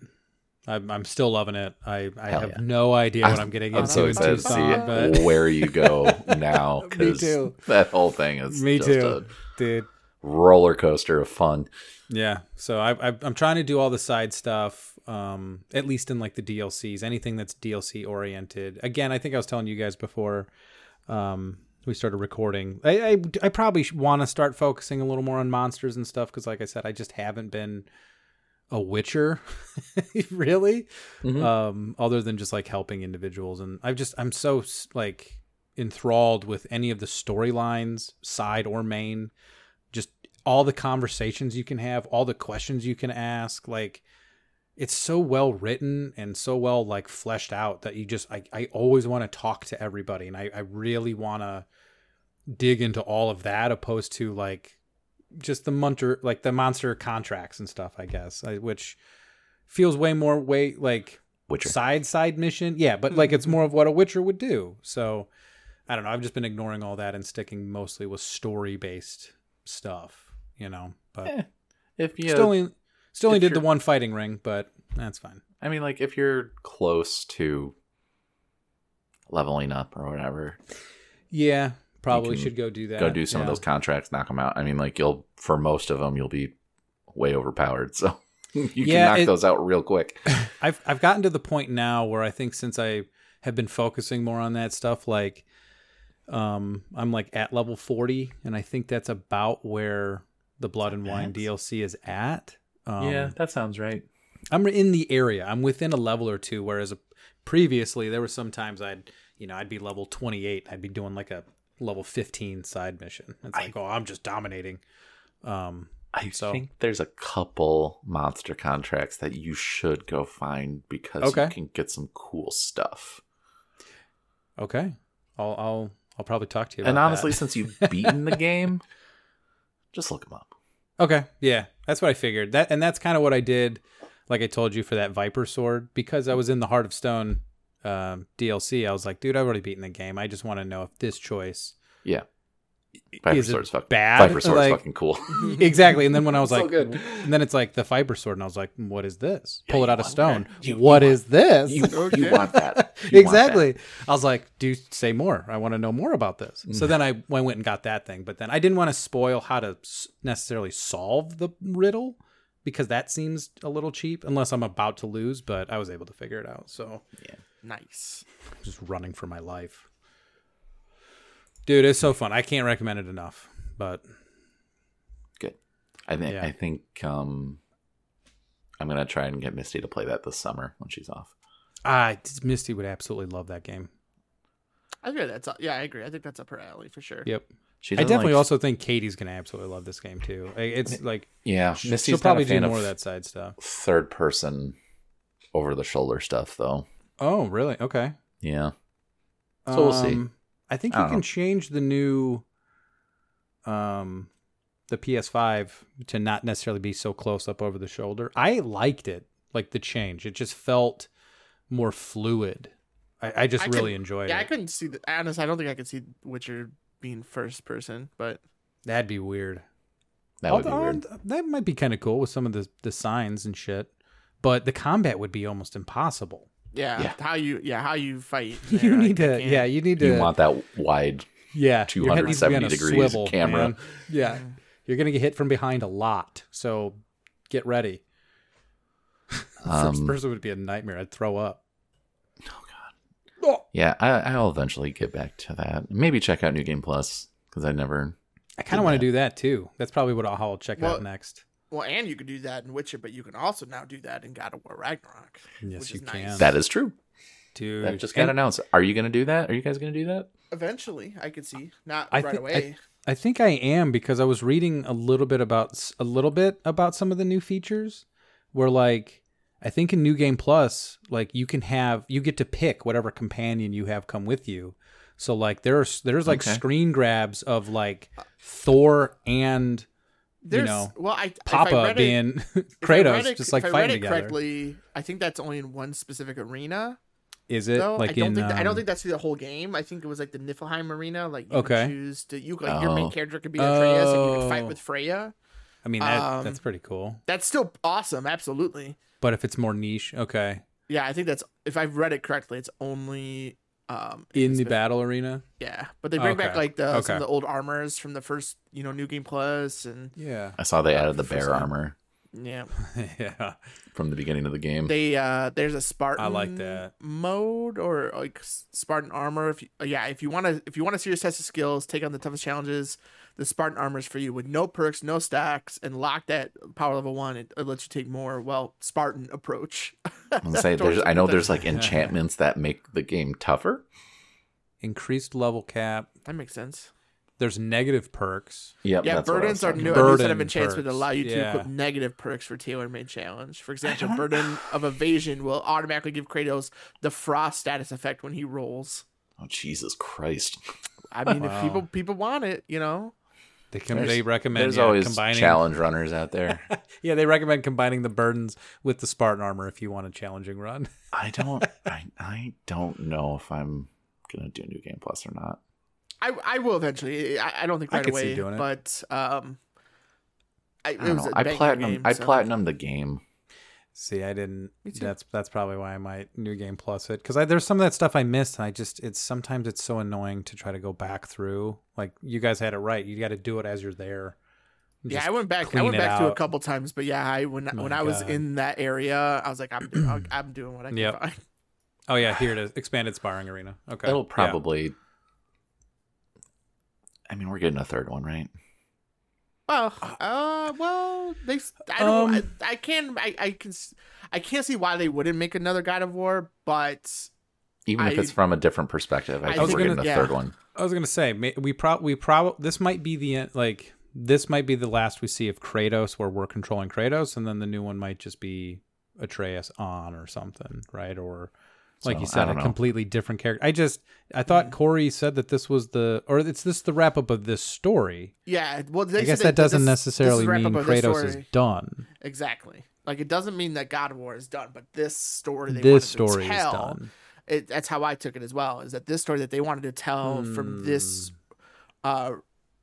I'm I'm still loving it. I, I Hell have yeah. no idea what I'm- I'm getting I'm into so excited to see Toussaint, but where you go now Me because too. that whole thing is me just too, dude. roller coaster of fun. Yeah. So I, I I'm trying to do all the side stuff, um, at least in like the DLCs, anything that's DLC oriented. Again, I think I was telling you guys before, um, we started recording. I I, I probably want to start focusing a little more on monsters and stuff because, like I said, I just haven't been a Witcher, really, Mhm. um, other than just like helping individuals. And I've just I'm so like enthralled with any of the storylines, side or main, just all the conversations you can have, all the questions you can ask, like it's so well written and so well like fleshed out that you just I, I always want to talk to everybody and I, I really want to dig into all of that opposed to like just the monster like the monster contracts and stuff i guess which feels way more way like Witcher. side side mission. Yeah but like it's more of what a witcher would do. So i don't know. I've just been ignoring all that and sticking mostly with story based stuff you know but Eh, If you, still only still only did the one fighting ring but that's fine. I mean, like if you're close to leveling up or whatever, yeah probably should go do that go do some of those contracts, knock them out. I mean, like you'll for most of them, you'll be way overpowered, so you can knock it- those out real quick. I've I've gotten to the point now where I think since I have been focusing more on that stuff, like um I'm like at level 40 and I think that's about where the Blood and Wine That's- DLC is at. Um, that sounds right. I'm in the area. I'm within a level or two. Whereas previously, there were some times I'd, you know, I'd be level 28. I'd be doing like a level 15 side mission. It's I- like, oh, I'm just dominating. Um, I So- think there's a couple monster contracts that you should go find because Okay. you can get some cool stuff. okay, I'll I'll I'll probably talk to you. About and honestly, since you've beaten the game, just look them up. Okay, yeah, that's what I figured. That and that's kind of what I did. Like I told you for that Viper sword, because I was in the Heart of Stone um, DLC. I was like, dude, I've already beaten the game. I just want to know if this choice Yeah, Viper is it Sword's fucking bad. Viper Sword's Like- fucking cool. exactly. And then when I was So like, good. and then it's like the Viper sword, and I was like, what is this? Yeah, Pull it out of stone. that. You- What you is this? You, you want that? You want that. exactly. I was like, do say more. I want to know more about this. So Mm. then I, I went and got that thing, but then I didn't want to spoil how to s- necessarily solve the riddle because that seems a little cheap unless I'm about to lose, but I was able to figure it out. So yeah. Nice. Just running for my life. Dude, it's so fun. I can't recommend it enough. But Good. I think Yeah. I think um, I'm gonna try and get Misty to play that this summer when she's off. ah, Misty would absolutely love that game. I agree. That's yeah. I agree. I think that's up her alley for sure. Yep. She I definitely like- also think Katie's gonna absolutely love this game too. It's like yeah. she'll Misty's probably not a fan do more of of that side stuff. third person over the shoulder stuff though. Oh, really? Okay. Yeah. So we'll see. Um, I think I you don't can know. change the new, um, the PS5 to not necessarily be so close up over the shoulder. I liked it, like the change. It just felt more fluid. I, I just I really could- enjoyed Yeah, I couldn't see the honest. I don't think I could see Witcher being first person, but That'd be weird. That would be weird. That might be kind of cool with some of the the signs and shit. But the combat would be almost impossible. yeah, Yeah. how you yeah how you fight. You there, I- need I to, yeah, you need to. You want that wide Yeah, your head needs to be on a 270 degrees swivel, camera. man. Yeah, you're gonna get hit from behind a lot, so get ready. First um, person would be a nightmare. I'd throw up. Yeah, I, I'll eventually get back to that. Maybe check out New Game Plus because I never. I kind of want to do that too. That's probably what I'll, I'll check Well, out next. Well, and you could do that in Witcher, but you can also now do that in God of War Ragnarok. Yes, which you is nice. can. That is true. Dude, That just got and announced. Are you going to do that? Are you guys going to do that? Eventually, I could see not I right thi- away. I think I am because I was reading a little bit about a little bit about some of the new features, where like I think in New Game Plus, like you can have you get to pick whatever companion you have come with you. So like there's there's like Okay. screen grabs of like Thor and There's you know well, I I Papa it- being I read Kratos, it- just like if I read fighting it together. correctly, I think that's only in one specific arena. Is it Though like I don't in? think that- I don't um, think that's the whole game. I think it was like the Niflheim arena. Like you Okay. choose to you like your main Oh. character could be Atreus and you could fight Oh. with Freya. I mean that, um, that's pretty cool. That's still awesome, absolutely. But if it's more niche, okay, Yeah, I think that's if I've read it correctly, it's only um in the specific- battle arena, Yeah, but they bring back like the some of the old armors from the first you know New Game Plus and yeah, I saw they added the for bear some- armor yeah yeah. from the beginning of the game. they uh there's a Spartan I like that. mode or like Spartan armor if you, uh, yeah if you want to if you want a serious test of skills take on the toughest challenges the Spartan armor is for you with no perks no stacks and locked at power level one it, it lets you take more well Spartan approach I'm say there's, I know there's like enchantments that make the game tougher. Increased level cap. that makes sense There's negative perks. Yep. yeah that's what I burdens are new, about. a new set of Burden enchantments that allow you to yeah. equip negative perks for tailor-made challenge for example don't- burden of evasion will automatically give Kratos the frost status effect when he rolls Oh Jesus Christ! I mean if people people want it you know They can There's- they recommend There's yeah, always combining challenge runners out there. Yeah, they recommend combining the burdens with the Spartan armor if you want a challenging run. I don't. I I don't know if I'm gonna do New Game Plus or not. I I will eventually. I, I don't think I right could see away, doing it. but um, I, I don't was know. a I banger platinum. game, I so- platinum the game. See, I didn't. Me too. That's that's probably why I might new game plus it because there's some of that stuff I missed, and I just it's sometimes it's so annoying to try to go back through. Like you guys had it right, you got to do it as you're there. Yeah, I went back. I went it back to a couple times, but yeah, I when My when I was in that area, I was like, I'm doing, I'm doing what I can Yep. find. Oh yeah, here it is, expanded sparring arena. Okay, It'll Yeah. Probably. I mean, we're getting a third one, right? Well, uh, well, they. s- I don't. Um, I, I can. I, I can. s- I can't see why they wouldn't make another God of War, but Even if it's from a different perspective, I, I think was we're gonna- getting a yeah. third one. I was gonna say we pro we prob this might be the end. Like this might be the last we see of Kratos, where we're controlling Kratos, and then the new one might just be Atreus on or something, right? Or like So, you said, a know. completely different character. I just I thought Corey said that this was the or it's this the wrap up of this story. yeah. Well, they I guess that this- doesn't this necessarily wrap mean this Kratos is done. Exactly. Like it doesn't mean that God of War is done, but this story they This wanted to story is done. It, that's how I took it as well. Is that this story that they wanted to tell from this, uh,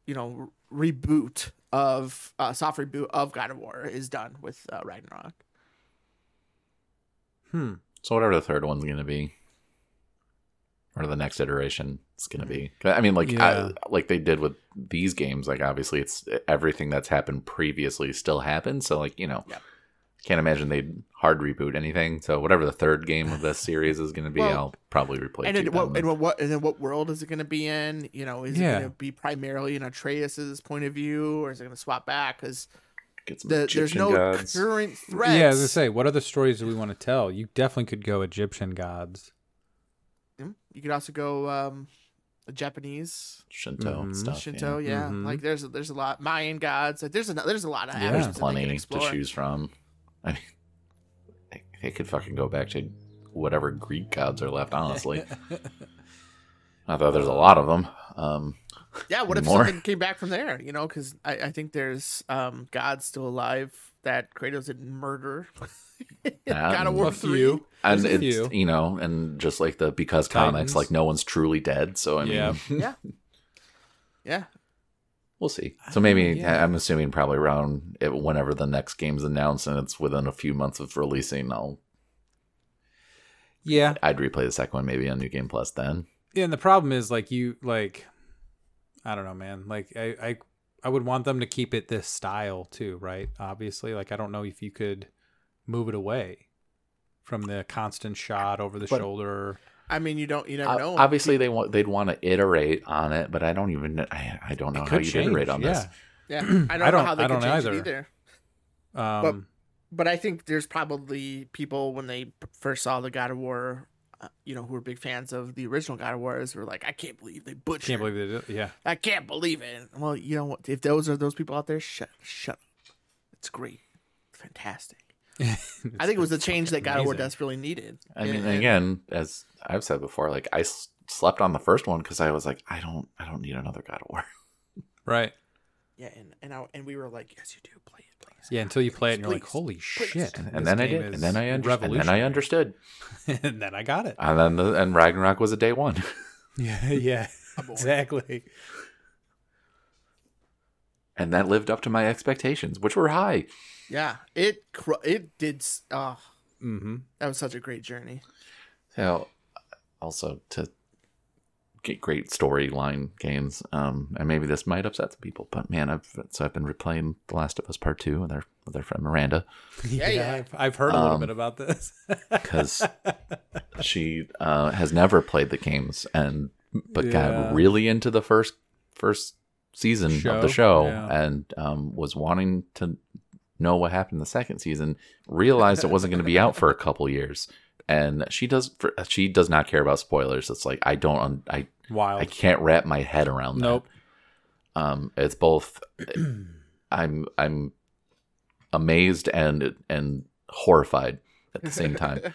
you know, reboot of uh, soft reboot of God of War is done with uh, Ragnarok. Hmm. So whatever the third one's gonna be, or the next iteration is gonna be. I mean, like Yeah. I, like they did with these games. Like obviously, it's everything that's happened previously still happens. So like you know, Yep. can't imagine they'd hard reboot anything. So whatever the third game of this series is gonna be, Well, I'll probably replace. and then what, and what, what and then what world is it going to be in? You know, is Yeah. it going to be primarily in Atreus's point of view, or is it going to swap back? Because Get some the, there's no gods. current threats. Yeah, as I say, what other stories do we want to tell? You definitely could go Egyptian gods. Mm, You could also go um, Japanese Shinto Mhm. stuff. Shinto, yeah. Mhm. Like there's there's a lot Mayan gods. Like there's a there's a lot of Yeah. Yeah. avenues There's that plenty to choose from. I mean, they, they could fucking go back to whatever Greek gods are left. Honestly, I thought there's a lot of them. Um, Yeah, what if More. something came back from there? You know, because I, I think there's um gods still alive that Kratos didn't murder. God of Um, War A three. few. and There's a it's few. you know, and just like the because Titans. comics, like no one's truly dead. So I mean, Yeah. Yeah, yeah. we'll see. So maybe yeah. I'm assuming probably around it, whenever the next game's announced and it's within a few months of releasing, I'll Yeah, I'd replay the second one maybe on New Game Plus then. Yeah, and the problem is like you like I don't know, man. Like I I I would want them to keep it this style too, right? Obviously, like I don't know if you could move it away from the constant shot over the But- shoulder. I mean, you don't you never O- know. Obviously, they want they'd want to iterate on it, but I don't even I, I don't know how you iterate on this. yeah, I don't, I know don't- how they I could don't change either. it either. Um But- But I think there's probably people when they first saw the God of War, uh, you know, who were big fans of the original God of Wars, were like, I can't believe they butchered. can't believe they did. Yeah. I can't believe it. Well, you know what? If those are those people out there, shut shut up. It's great, fantastic. I think it was the change that God of War desperately needed. I mean, And- and- again, as I've said before, like I s- slept on the first one because I was like, I don't, I don't need another God of War. Right. yeah, and and, I, and we were like, yes, you do play it, please. Yeah, until you play it and you're like, holy please. shit. And, and then I did, and then I understood, and then I understood, and then I got it. and then the, and Ragnarok was a day one. Yeah, yeah. exactly. and that lived up to my expectations, which were high. Yeah, it cr- it did. s- Oh, Mm-hmm. that was such a great journey. So, also to get great storyline games, um, and maybe this might upset some people, but man, I've so I've been replaying The Last of Us Part Two with our with our friend Miranda Yeah, yeah. I've, I've heard a little Um, bit about this. because she uh, has never played the games and but Yeah. got really into the first first season of the show Yeah. and um, was wanting to know what happened in the second season. Realized it wasn't going to be out for a couple years, and she does she does not care about spoilers. It's like I don't I Wild. I can't wrap my head around that. nope. Um, it's both. I'm I'm amazed and and horrified at the same time.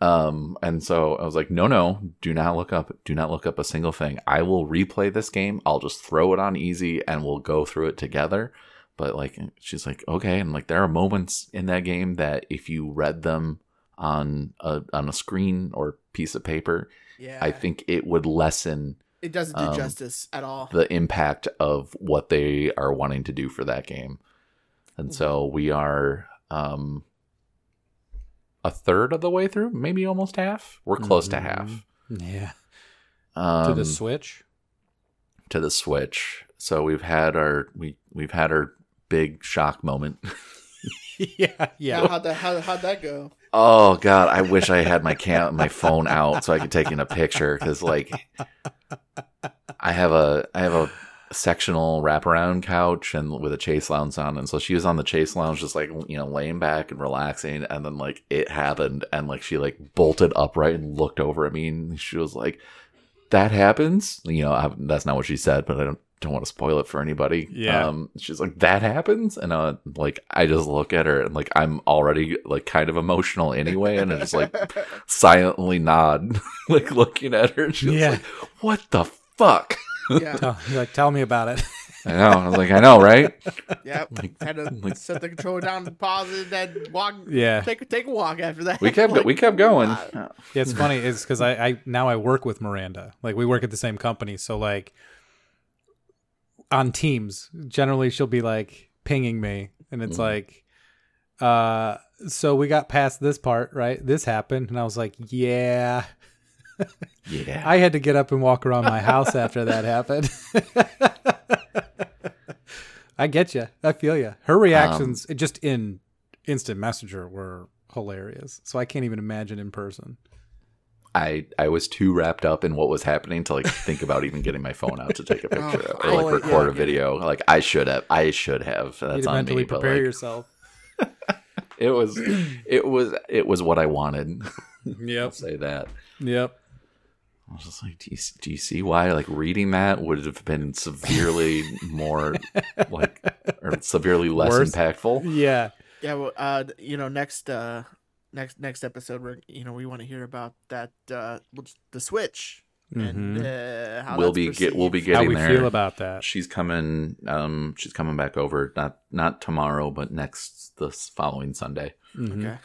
Um, and so I was like, no, no, do not look up, do not look up a single thing. I will replay this game. I'll just throw it on easy and we'll go through it together. But like, she's like, okay. And like, there are moments in that game that if you read them on a, on a screen or piece of paper, Yeah, I think it would lessen it doesn't do um, justice at all. the impact of what they are wanting to do for that game. And so we are um a third of the way through, maybe almost half. We're close to half. Yeah. Um, to the Switch. to the Switch. So we've had our we we've had our big shock moment. yeah, How, yeah. how'd that how, how'd that go? Oh god, I wish I had my cam my phone out so I could take in a picture cuz like I have a I have a sectional wraparound couch and with a chase lounge on and so she was on the chase lounge just like you know laying back and relaxing and then like it happened and like she like bolted upright and looked over at me and she was like that happens? You know I, that's not what she said but I don't don't want to spoil it for anybody Yeah. um she's like that happens and uh like I just look at her and like I'm already like kind of emotional anyway and I just like silently nod like looking at her and she's Yeah. like what the fuck yeah, Tell, like, tell me about it. I know. I was like, I know, right? yeah. Had to like- set the controller down, pause it, then walk. Yeah. take take a walk after that. We kept Like, we kept going. Yeah, it's funny. It's because I, I now I work with Miranda. Like we work at the same company, so like on Teams, generally she'll be like pinging me, and it's Mhm. like, uh, so we got past this part, right? This happened, and I was like, yeah. Yeah. I had to get up and walk around my house after that happened. I get you. I feel you. Her reactions, just in instant messenger, were hilarious. So I can't even imagine in person. I I was too wrapped up in what was happening to like think about even getting my phone out to take a picture Oh, or like I- record yeah. a video. Like I should have. I should have. That's on mentally me. But prepare like, yourself. it was it was it was what I wanted. I'll Yep. say that. Yep. I was just like, do you, do you see why like reading that would have been severely more like or severely less Worse? impactful? Yeah. Yeah, well, uh, you know, next uh, next next episode, we're you know we want to hear about that uh, the Switch and uh, how We'll that's be get we'll be perceived. How we there. feel about that? she's coming um she's coming back over not not tomorrow but next this following sunday Mhm. Okay,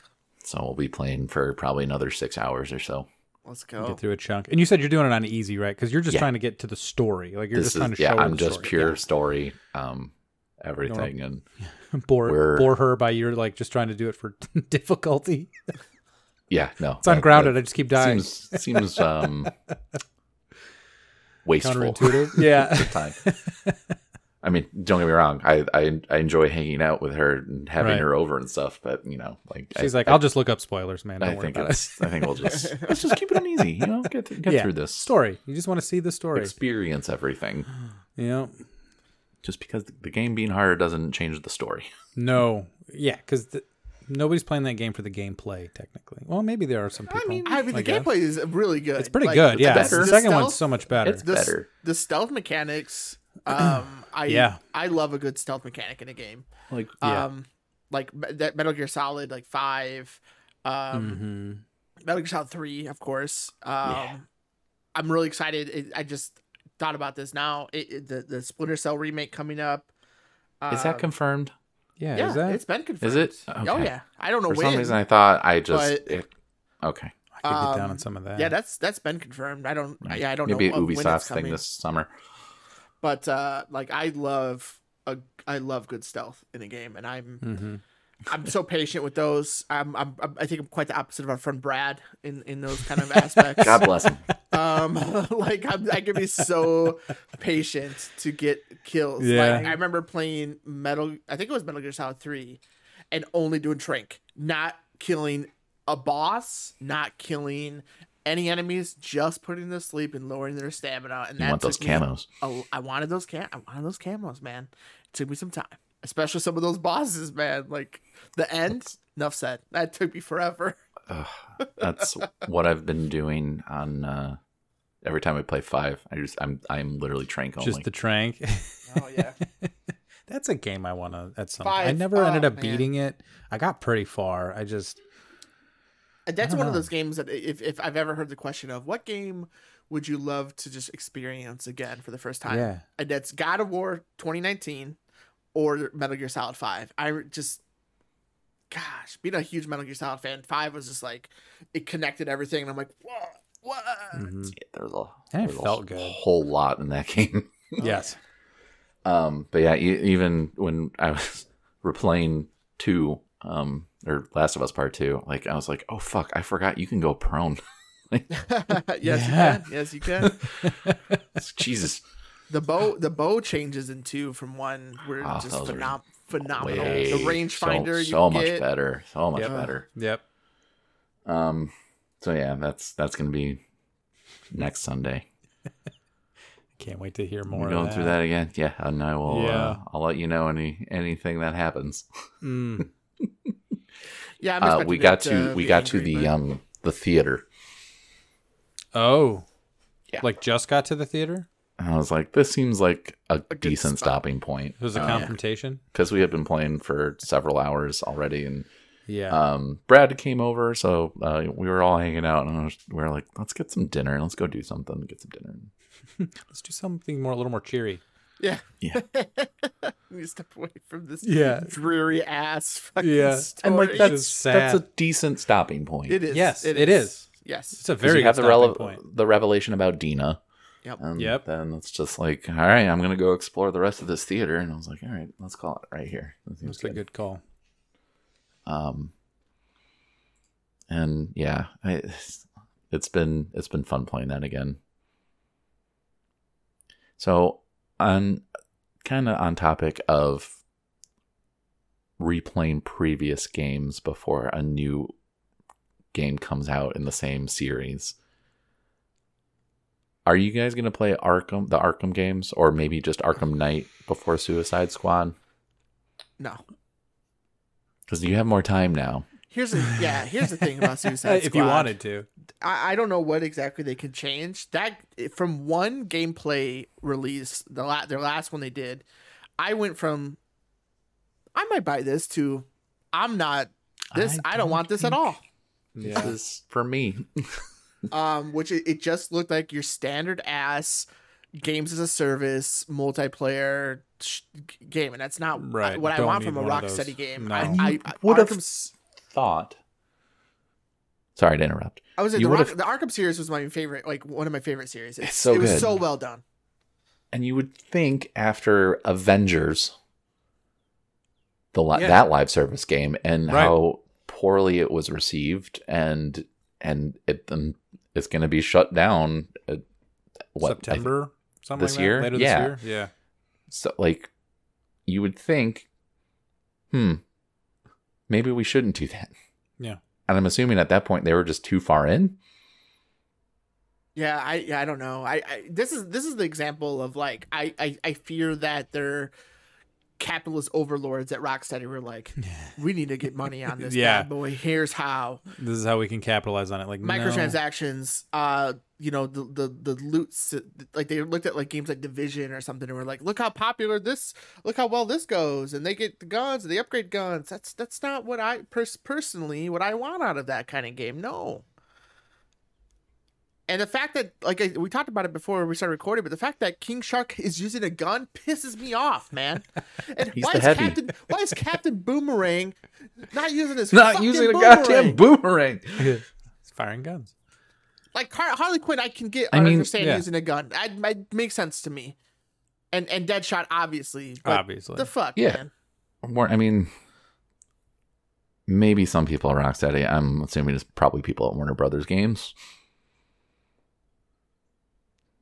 so we'll be playing for probably another six hours or so let's go. Get through a chunk. And you said you're doing it on easy, right? Because you're just Yeah. trying to get to the story. Like you're this just trying to yeah show her i'm just story. pure Yeah. story um everything and bore We're- bore her by your like just trying to do it for difficulty. yeah no It's ungrounded. I just keep dying. seems seems um wasteful Counterintuitive. Yeah. time i mean don't get me wrong I, I i enjoy hanging out with her and having Right. her over and stuff but you know like She's I, like, I'll just look up spoilers, man. Don't I think. I think we'll just let's just keep it on easy. You know, get get Yeah. through this Story. You just want to see the story. experience everything. Know? Just because the game being harder doesn't change the story. No. Yeah, because nobody's playing that game for the gameplay, technically. Well, maybe there are some people. I mean, I mean, the guess. gameplay is really good. It's pretty Like, good. Yeah. better. The The second stealth- one's so much better. It's the, better. the stealth mechanics. Um, I Yeah. I love a good stealth mechanic in a game. Like Yeah. Um, like that Metal Gear Solid like five, um, Mhm. Metal Gear Solid three, of course. Um, Yeah. I'm really excited. It, I just thought about this now. It, it- the the Splinter Cell remake coming up. Is that Um, confirmed? Yeah, yeah, is that? it's been confirmed. Is it? Oh yeah, I don't know For when. some reason, I thought I just. but- it- okay. I could get down um, on some of that. yeah, that's that's been confirmed. I don't. Yeah, I don't Maybe know Maybe Ubisoft's thing this summer. But uh, like, I love a I love good stealth in a game, and I'm Mm-hmm. I'm so patient with those. I'm, I'm I think I'm quite the opposite of our friend Brad in in those kind of aspects. God bless him. Um like I'm, i can be so patient to get kills Yeah. like i remember playing metal i think it was metal gear solid 3 and only doing trank not killing a boss not killing any enemies just putting them to sleep and lowering their stamina and You want those camos? a- I wanted those cam i wanted those camos man it took me some time especially some of those bosses man like the end enough said that took me forever That's what I've been doing on. Uh, every time I play five, I just I'm I'm literally trank only. Just the trank. oh yeah That's a game I want to at some point. I Five. never ended Oh, up man. beating it. I got pretty far. I just uh, That's don't one of those games that if, if I've ever heard the question of what game would you love to just experience again for the first time? yeah. And that's God of War 2019 or Metal Gear Solid 5. I just gosh, being a huge Metal Gear Solid fan, 5 was just like it connected everything and I'm like, "What? What?" Mhm. Yeah, there's a, And it there's a good. whole lot in that game. Yes. Um, but yeah, e- even when I was replaying two, um, or Last of Us Part Two, like I was like, oh fuck, I forgot you can go prone. yes, Yeah. you can. Yes, you can. Jesus, The bow the bow changes in 2 from one where Oh, just phenom- phenomenal. way the rangefinder so, you so much get. better, so much Yep. better. Yep. Um, so yeah, that's that's gonna be next Sunday. Can't wait to hear We're more. going of through that again. Yeah, and I will. Yeah. Uh, I'll let you know any anything that happens. Mm. Yeah, I'm Uh, we it got to we be got to the but- um the theater. Oh. Yeah. Like just got to the theater? And I was like, this seems like a, good decent stopping point It was a Uh, confrontation? because we had been playing for several hours already, and Yeah. um, Brad came over, so uh, we were all hanging out, and I was, we were like, let's get some dinner, let's go do something, get some dinner. Let's do something more a little more cheery. Yeah. Yeah. we step away from this Yeah. dreary ass fucking Yeah. story. And like that's just that's a decent stopping point. it is. Yes, it is. Yes. It's a 'Cause very you have the stopping rele- point. the revelation about Dina. Yep. And Yep. Then it's just like, all right, I'm gonna go explore the rest of this theater, and I was like, all right, let's call it right here. That seems That's a good call. Um, and yeah, I, it's- been it's been fun playing that again. So on kind of on topic of replaying previous games before a new game comes out in the same series. Are you guys going to play Arkham, the Arkham games, or maybe just Arkham Knight before Suicide Squad? No. Because you have more time now. Here's the yeah. Here's the thing about Suicide Squad. if you wanted to. I, I don't know what exactly they can change. That from one gameplay release, the la- their last one they did, I went from I might buy this to I'm not this. I, don't, want this at all. This is for me. um, which it, it just looked like your standard ass games as a service multiplayer sh- game, and that's not Right, what I don't want from a one of. Rocksteady game. No. I, You I, I would've- Thought. Sorry to interrupt. I was you the, Rock, would've- the Arkham series was my favorite, like one of my favorite series. It's so it was good. so well done. And you would think after Avengers, the li- Yeah. that live service game, and Right. how poorly it was received, and and it then it's going to be shut down. At, what I think- September, something this like that? year? Later Yeah. this year? So like, you would think, hmm, maybe we shouldn't do that. Yeah. And I'm assuming at that point they were just too far in. Yeah, I yeah, I don't know. I, I this is this is the example of like I, I I fear that they're capitalist overlords at Rocksteady were like, we need to get money on this Yeah. bad boy. Here's how. This is how we can capitalize on it. Like no. Microtransactions, uh, you know, the the the loot like they looked at like games like Division or something and were like, look how popular this look how well this goes and they get the guns and they upgrade guns. That's that's not what I pers- personally what I want out of that kind of game. No. And the fact that, like I, we talked about it before we started recording, but the fact that King Shark is using a gun pisses me off, man. And He's why the is heavy. Captain why is Captain Boomerang not using his Not fucking using a goddamn boomerang. It's firing guns. Like Harley Quinn, I can get. I I mean, understand yeah. using a gun. I, I makes sense to me. And and Deadshot, obviously. But Obviously. the fuck, Yeah. man. More, I mean, maybe some people at Rocksteady. I'm assuming it's probably people at Warner Brothers Games.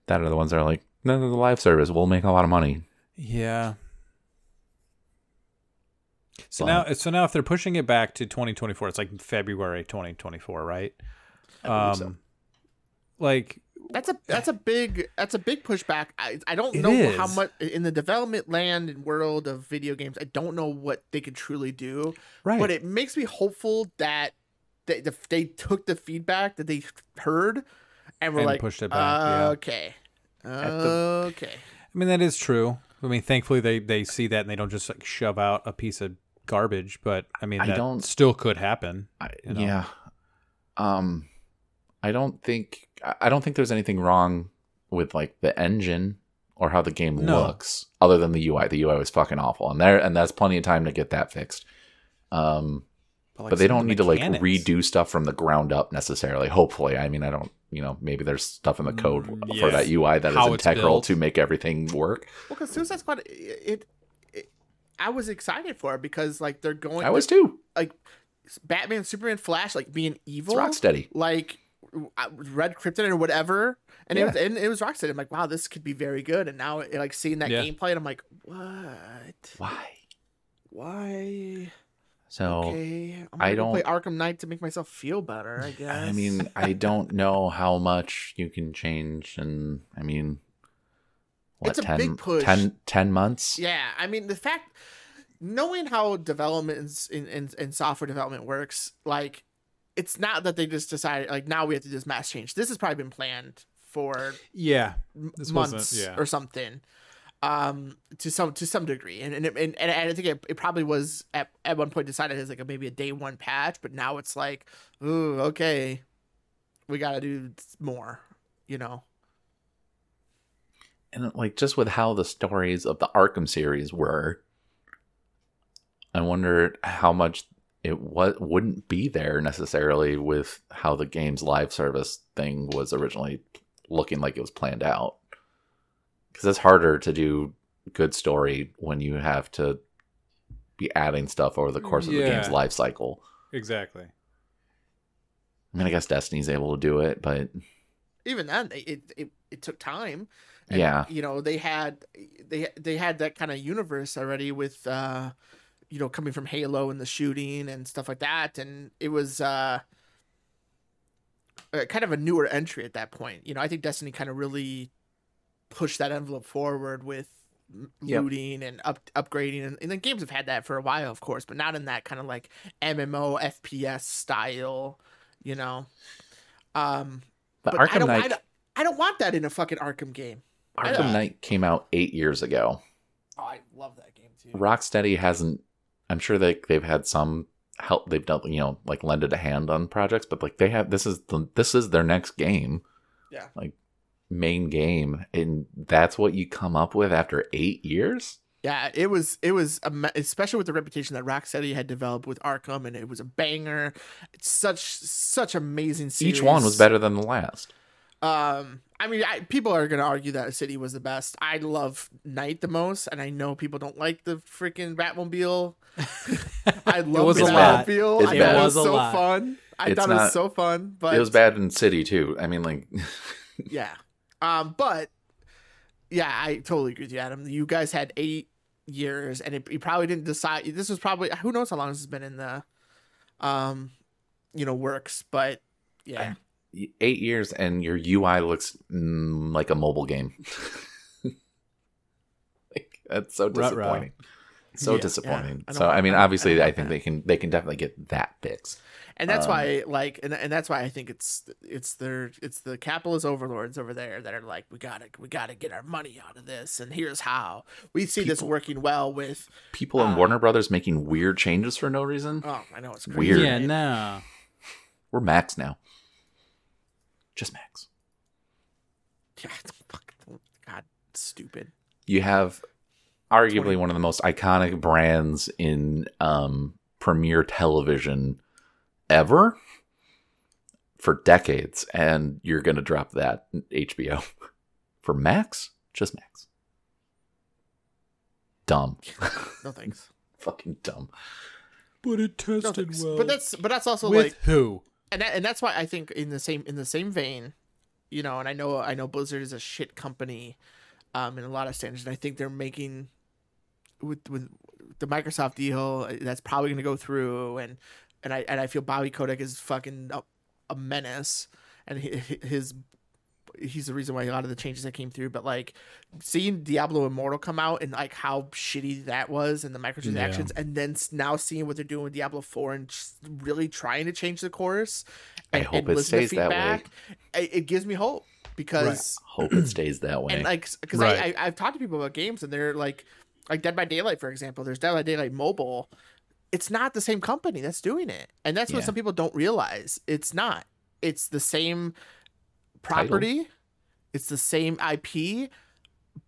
That are the ones that are like, no, no, the live service. We'll make a lot of money. Yeah. So But- now, so now, if they're pushing it back to 2024, it's like February 2024, right? I Um, so. Like That's a that's a big that's a big pushback. I I don't It know how much in the development land and world of video games. I don't know what they could truly do. right, But it makes me hopeful that they the, they took the feedback that they heard and were And like pushed it back, yeah. Okay. the- Okay. I mean that is true. I mean, thankfully they they see that and they don't just like shove out a piece of garbage. But I mean, I that don't- still could happen. I, you know? Yeah. Um, I don't think I- I don't think there's anything wrong with like the engine or how the game No. looks, other than the UI. The UI was fucking awful, and there and that's plenty of time to get that fixed. Um, like, but they don't the need to like redo stuff from the ground up necessarily. Hopefully, I mean, I don't. You know, maybe there's stuff in the code Mm, for that UI that is How it's integral built. to make everything work. Well, because Suicide Squad, it, it, it, I was excited for it because like they're going. I was too. like Batman, Superman, Flash, like being It's evil, Rocksteady. like Red Krypton or whatever, and it was and it was Rocksteady. I'm like, wow, this could be very good. And now, like seeing that Yeah. gameplay, and I'm like, what? Why? Why? So Okay, I'm I gonna go play don't- Arkham Knight to make myself feel better. I guess. I mean, I don't know how much you can change, and I mean, what, It's a 10, big push. 10, 10 months? Yeah, I mean the fact knowing how development in, in, in software development works, like it's not that they just decided like now we have to just mass change. This has probably been planned for Yeah, This months yeah. or something. Um, to some to some degree, and and and, and I think it, it probably was at, at one point decided as like a, maybe a day one patch, but now it's like, ooh, okay, we got to do more, you know. And like just with how the stories of the Arkham series were, I wonder how much it was wouldn't be there necessarily with how the game's live service thing was originally looking like it was planned out. Because it's harder to do good story when you have to be adding stuff over the course of the game's Yeah. life cycle. exactly. I mean, I guess Destiny's able to do it, but even then it it, it, it took time Yeah. you know they had they they had that kind of universe already with uh you know coming from halo and the shooting and stuff like that and it was uh kind of a newer entry at that point you know i think destiny kind of really pushed that envelope forward with m- Yep. looting and up upgrading and, and the games have had that for a while of course but not in that kind of like mmo fps style you know um but, but I Arkham don't, I Knight don't I don't want that in a fucking Arkham game. Arkham Knight came out eight years ago. Oh, I love that game too. Rocksteady hasn't. I'm sure they they've had some help. They've done you know like lended a hand on projects, but like they have this is the this is their next game. Yeah. Like main game, and that's what you come up with after eight years. Yeah, it was it was especially with the reputation that Rocksteady had developed with Arkham, and it was a banger. It's such such amazing. Series. Each one was better than the last. Um, I mean, I, people are gonna argue that City was the best. I love Knight the most, and I know people don't like the freaking Batmobile. I love was the. Batmobile. It's I bad. thought it It was was so lot. fun. I It's thought it was so fun, but it was bad in City too. I mean, like Yeah. Um, but yeah, I totally agree with you, Adam. You guys had eight years, and it, you probably didn't decide. This was probably who knows how long this has been in the, um, you know, works. But yeah, eight years, and your UI looks mm, like a mobile game. like that's so Ruh-roh. disappointing. So Yeah, disappointing. yeah. I so I mean, I don't- I obviously, I, think that. they can they can definitely get that fixed. and that's Um, why like and, and that's why i think it's it's their it's the capitalist overlords over there that are like we gotta we gotta get our money out of this and here's how we see this working well with People in Uh, Warner Brothers making weird changes for no reason. oh i know it's crazy Weird. Yeah, right? no. We're Max now. Just Max. Yeah, god stupid You have arguably one of the most iconic brands in um, premiere television ever for decades, and you're going to drop that HBO for Max? Just Max. Dumb. no thanks Fucking dumb. But it tested thanks. well. but that's but that's also with like who? And that, and that's why I think in the same in the same vein, you know, and I know I know Blizzard is a shit company, um, in a lot of standards, and I think they're making with with the Microsoft deal uh, that's probably going to go through, and and I and I feel Bobby Kotick is fucking a, a menace, and his he's the reason why a lot of the changes that came through. But like seeing Diablo Immortal come out and like how shitty that was and the microtransactions, and then s- now seeing what they're doing with Diablo Four and just really trying to change the course. I And, hope and it listen to stays that way. It, gives me hope because Hope it stays that way. and like because Right. I, I I've talked to people about games and they're like like Dead by Daylight for example. There's Dead by Daylight Mobile. It's not the same company that's doing it, and that's what Yeah. some people don't realize. It's not. It's the same property. It's the same IP,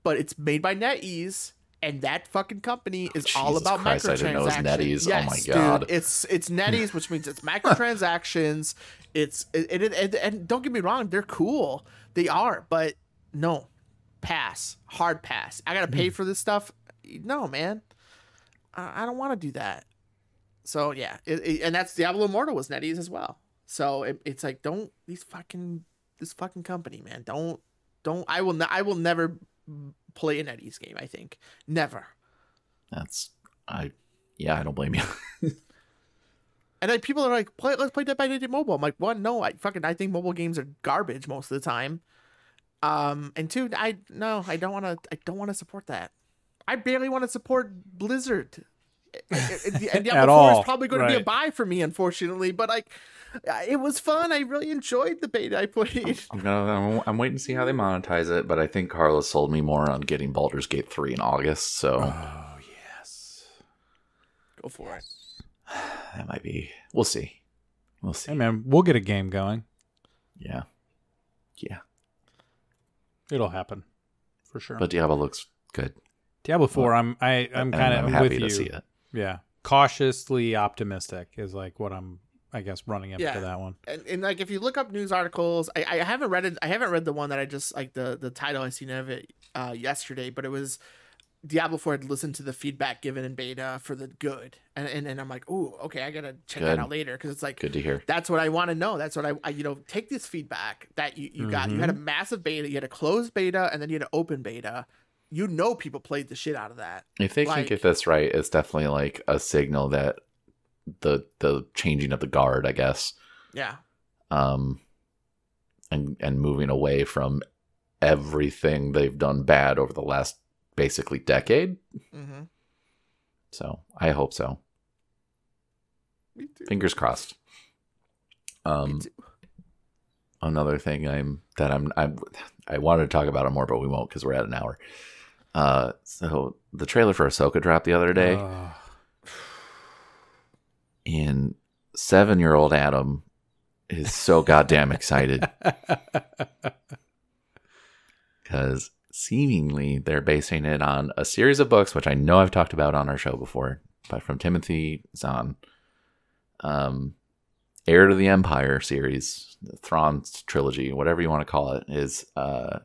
but it's made by NetEase. And that fucking company oh, is all Jesus about Christ, microtransactions. didn't know it was NetEase. Oh my Yes, God. dude, it's it's NetEase, which means it's microtransactions. it's it, it, it, and don't get me wrong, they're cool. They are, but no, pass, hard pass. I gotta pay hmm. for this stuff. No, man, I, I don't want to do that. So yeah, and that's Diablo Immortal was NetEase as well. So it, it's like don't these fucking this fucking company, man. Don't don't. I will. Ne- I will never play an NetEase game. I think never. That's I yeah, I don't blame you. And then people are like, play, let's play Dead by Daylight Mobile. I'm like, one, no, I fucking I think mobile games are garbage most of the time. Um, and two, I no, I don't want to. I don't want to support that. I barely want to support Blizzard. And and Diablo At 4 all, is probably going to be a buy for me, unfortunately. But like, it was fun. I really enjoyed the beta I played. I'm gonna I'm, I'm waiting to see how they monetize it, but I think Carlos sold me more on getting Baldur's Gate 3 in August, so Oh yes. Go for it. that might be we'll see. We'll see. Hey man, we'll get a game going. Yeah. Yeah. It'll happen for sure. But Diablo looks good. Diablo Four, I'm I I'm and kind I'm of happy with to you. See it. Yeah, cautiously optimistic is like what I'm. I guess running up Yeah. to that one. and, and like if you look up news articles I, I haven't read it i haven't read the one that i just like the the title i seen of it uh yesterday but it was diablo 4 had listened to the feedback given in beta for the good and and, and i'm like oh okay i gotta check that out later because it's like Good to hear. that's what i want to know that's what I, I you know take this feedback that you, you got you had a massive beta you had a closed beta and then you had an open beta you know people played the shit out of that If they like- can get this right, it's definitely like a signal that the the changing of the guard, I guess. yeah Um and and moving away from everything they've done bad over the last basically decade. mm-hmm. So I hope so. Me too. Fingers crossed. Um another thing I'm that I'm I'm I wanted to talk about it more, but we won't because we're at an hour. Uh, so the trailer for Ahsoka dropped the other day, Ugh. and seven year old Adam is so goddamn excited because seemingly they're basing it on a series of books, which I know I've talked about on our show before, but from Timothy Zahn. Um, Heir to the Empire series, the Thrawn's trilogy, whatever you want to call it, is uh,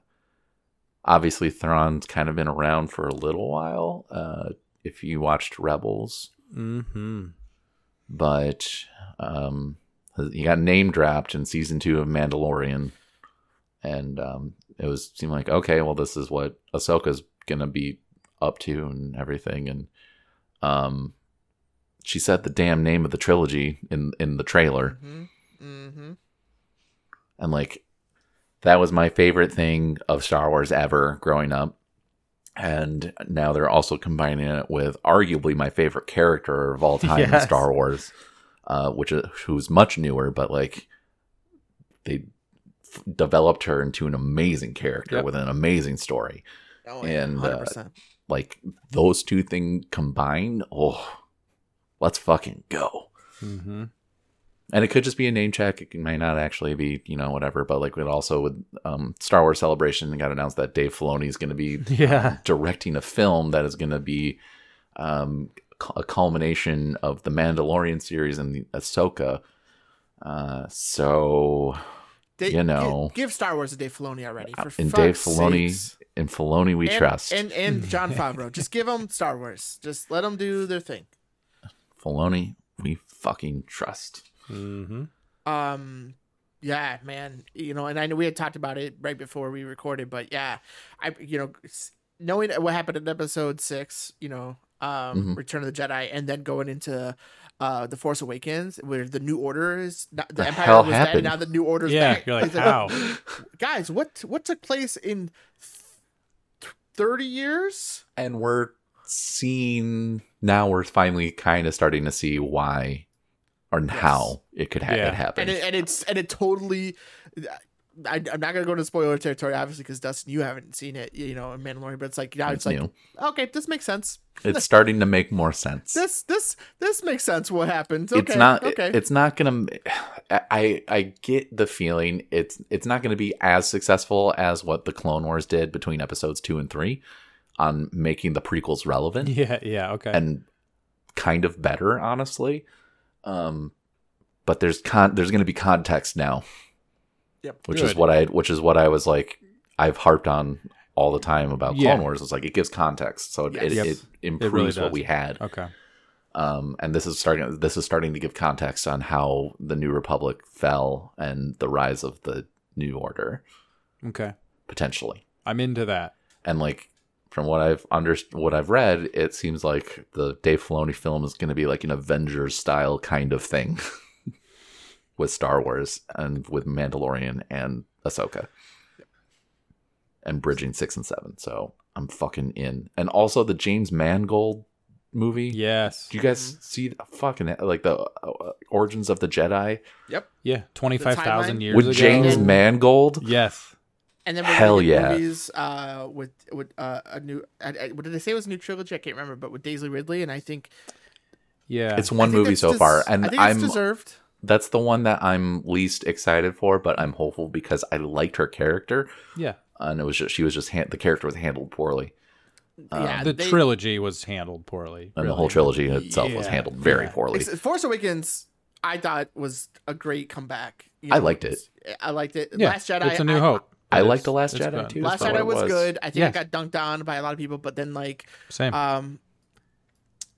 obviously Thrawn's kind of been around for a little while. Uh, if you watched Rebels, mm-hmm. but um, he got name dropped in season two of Mandalorian, and um, it was seemed like okay, well, this is what Ahsoka's gonna be up to and everything, and um, she said the damn name of the trilogy in in the trailer, Mm-hmm. Mm-hmm. and like that was my favorite thing of Star Wars ever growing up. and now they're also combining it with arguably my favorite character of all time in Star Wars, uh, which is who's much newer, but like they f- developed her into an amazing character Yep. with an amazing story. Oh, And, uh, 100%. Like those two things combined, oh, let's fucking go. Mm-hmm. And it could just be a name check. It may not actually be, you know, whatever. But like, it also with um, Star Wars Celebration, it got announced that Dave Filoni is going to be Yeah. directing a film that is going to be um, a culmination of the Mandalorian series and the Ahsoka. Uh, so They- you know. gi- give Star Wars a Dave Filoni already. For in Dave Filoni, sakes. in Filoni, we and, trust. and and Jon Favreau. Just give them Star Wars. Just let them do their thing. Filoni, we fucking trust. Mm-hmm. Um, yeah, man. You know, and I know we had talked about it right before we recorded, but yeah, I you know knowing what happened in episode six, you know, um, Mhm. Return of the Jedi, and then going into uh the Force Awakens, where the New Order is not, the, The Empire hell was dead, happened? and now the New Order's Yeah, back. you're like, how? guys, what what took place in th- thirty years? And we're seeing now. We're finally kind of starting to see why or how it could ha- Yeah. it happen. and it, and it's and it totally. I, I'm not gonna go into spoiler territory, obviously, because Dustin, you haven't seen it, you know, in Mandalorian. But it's like now it's, It's like, okay, this makes sense. it's starting to make more sense. This this this makes sense. What happened? Okay, it's not okay. it's not gonna i i get the feeling it's it's not gonna be as successful as what the clone wars did between episodes two and three on making the prequels relevant Yeah. Yeah. Okay. and kind of better honestly um but there's con there's gonna be context now Yep. which is what i which is what i was like i've harped on all the time about Yeah. clone wars it's like it gives context so it, Yes. it, it improves what we had okay. um, and this is starting this is starting to give context on how the new republic fell and the rise of the new order Okay. potentially I'm into that. and like from what i've under what i've read it seems like the dave filoni film is going to be like an avengers style kind of thing with star wars and with mandalorian and ahsoka and bridging six and seven so i'm fucking in and also the james mangold movie Yes. do you guys see the fucking like the uh, origins of the Jedi Yep. Yeah. Twenty five thousand years with ago. James Mangold? Yes. And then we're Hell gonna yeah. movies uh, with with uh, a new. I, I, what did they say it was a new trilogy? I can't remember, but with Daisy Ridley, and I think Yeah. It's one movie so des- far, and I think I'm deserved. that's the one that I'm least excited for, but I'm hopeful because I liked her character, yeah. and it was just she was just han- the character was handled poorly, yeah, The they- trilogy was handled poorly. and the whole trilogy itself was handled very yeah. poorly. Ex- Force Awakens, I thought was a great comeback. You I liked it. I liked it. Yeah. Last Jedi. It's a new I, hope. I It's- liked the Last Jedi, good. too. Last Jedi was, was. good. I think Yes. I got dunked on by a lot of people, but then like Same. um,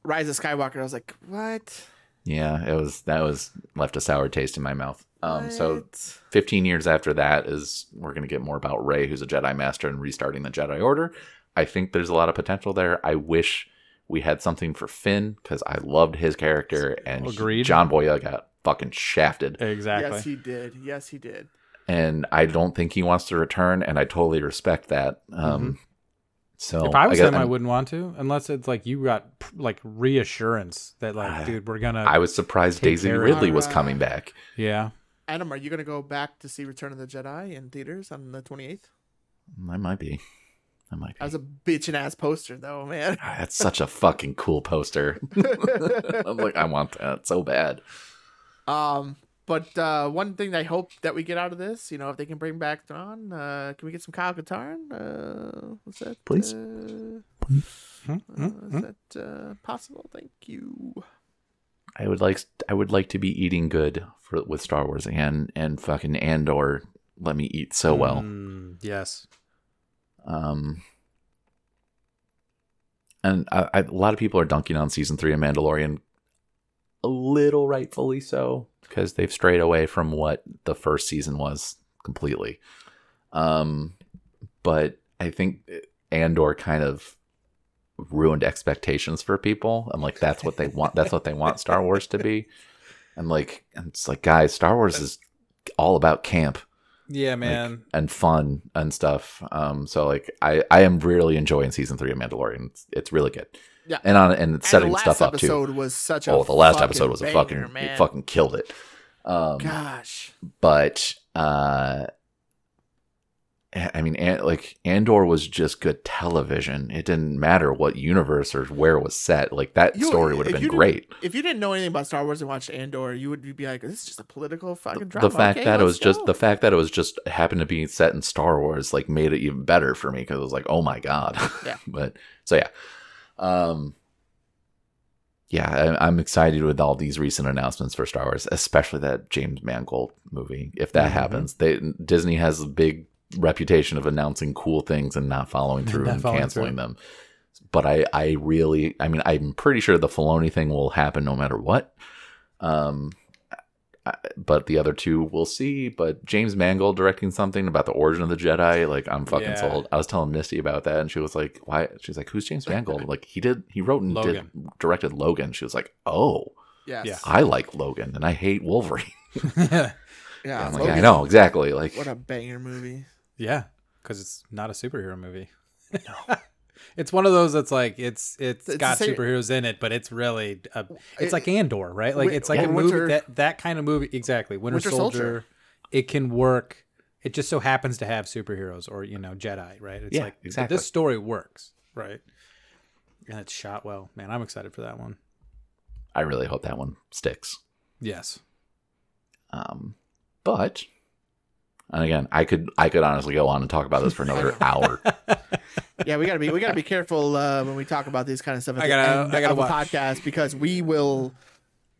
Rise of Skywalker, I was like, what? Yeah, it was that was left a sour taste in my mouth. Um, so 15 years after that is we're going to get more about Rey, who's a Jedi Master, and restarting the Jedi Order. I think there's a lot of potential there. I wish we had something for Finn because I loved his character, and he- Agreed. John Boyega got fucking shafted, exactly. Yes, he did. Yes, he did. And I don't think he wants to return, and I totally respect that. Um, So Mm-hmm. if I was guess him, I I'm- wouldn't want to, unless it's like you got like reassurance that like, I- dude, we're gonna. I was surprised Take Daisy care of Ridley was coming back. yeah. Adam, are you gonna go back to see Return of the Jedi in theaters on the 28th? I might be. I might be. That was a bitchin' ass poster, though, man. That's such a fucking cool poster. I'm like, I want that so bad. Um, but uh, one thing I hope that we get out of this, you know, if they can bring back Thrawn, uh, can we get some Kyle Katarn? Uh, what's that? Please. Uh, Hmm? uh, is that uh, possible? Thank you. I would like I would like to be eating good for with Star Wars and and fucking Andor let me eat so well. Mm, yes. Um and I, I, a lot of people are dunking on season 3 of Mandalorian a little rightfully so because they've strayed away from what the first season was completely. Um but I think Andor kind of ruined expectations for people and like that's what they want that's what they want Star Wars to be. And like and it's like guys, Star Wars is all about camp. Yeah, man. and fun and stuff. Um, so like I I am really enjoying season three of Mandalorian. It's, it's really good. Yeah. and on and And setting last stuff up too. episode was such a Oh, the last episode was a banger, fucking man. it fucking killed it. Um, Gosh, but uh I mean, An- like Andor was just good television. It didn't matter what universe or where it was set. Like that You- story would have been great. if you didn't know anything about Star Wars and watched Andor, you would be like, "This is just a political fucking drama." the fact Okay, that it was let's just the fact that it was just happened to be set in Star Wars like made it even better for me because it was like, oh my god. Yeah. but so yeah, um, yeah, I, I'm excited with all these recent announcements for Star Wars, especially that James Mangold movie. If that Mhm. happens, they Disney has a big reputation of announcing cool things and not following through Not and following canceling through. them. But I, I really, I mean, I'm pretty sure the Filoni thing will happen no matter what. Um, but the other two we'll see. But James Mangold directing something about the origin of the Jedi, like I'm fucking Yeah. sold. I was telling Misty about that, and she was like, "Why?" She's like, "Who's James Mangold?" like he did, he wrote and Logan. did directed Logan. She was like, "Oh, yes. Yeah. I like Logan, and I hate Wolverine." yeah. I'm like, Logan, I know exactly. Like, What a banger movie. yeah, because it's not a superhero movie. It's one of those that's like it's it's It's got same- superheroes in it, but it's really a, it's It- like Andor, right? Like it's like yeah, a movie Winter- that that kind of movie exactly. Winter, Winter Soldier, Soldier. it can work. It just so happens to have superheroes or you know Jedi, right? It's Yeah, like exactly. This story works, right? And it's shot well, man. I'm excited for that one. I really hope that one sticks. Yes. Um, but and again, I could I could honestly go on and talk about this for another hour. Yeah, we gotta be we gotta be careful uh, when we talk about these kind of stuff at I gotta- end I gotta a watch. podcast because we will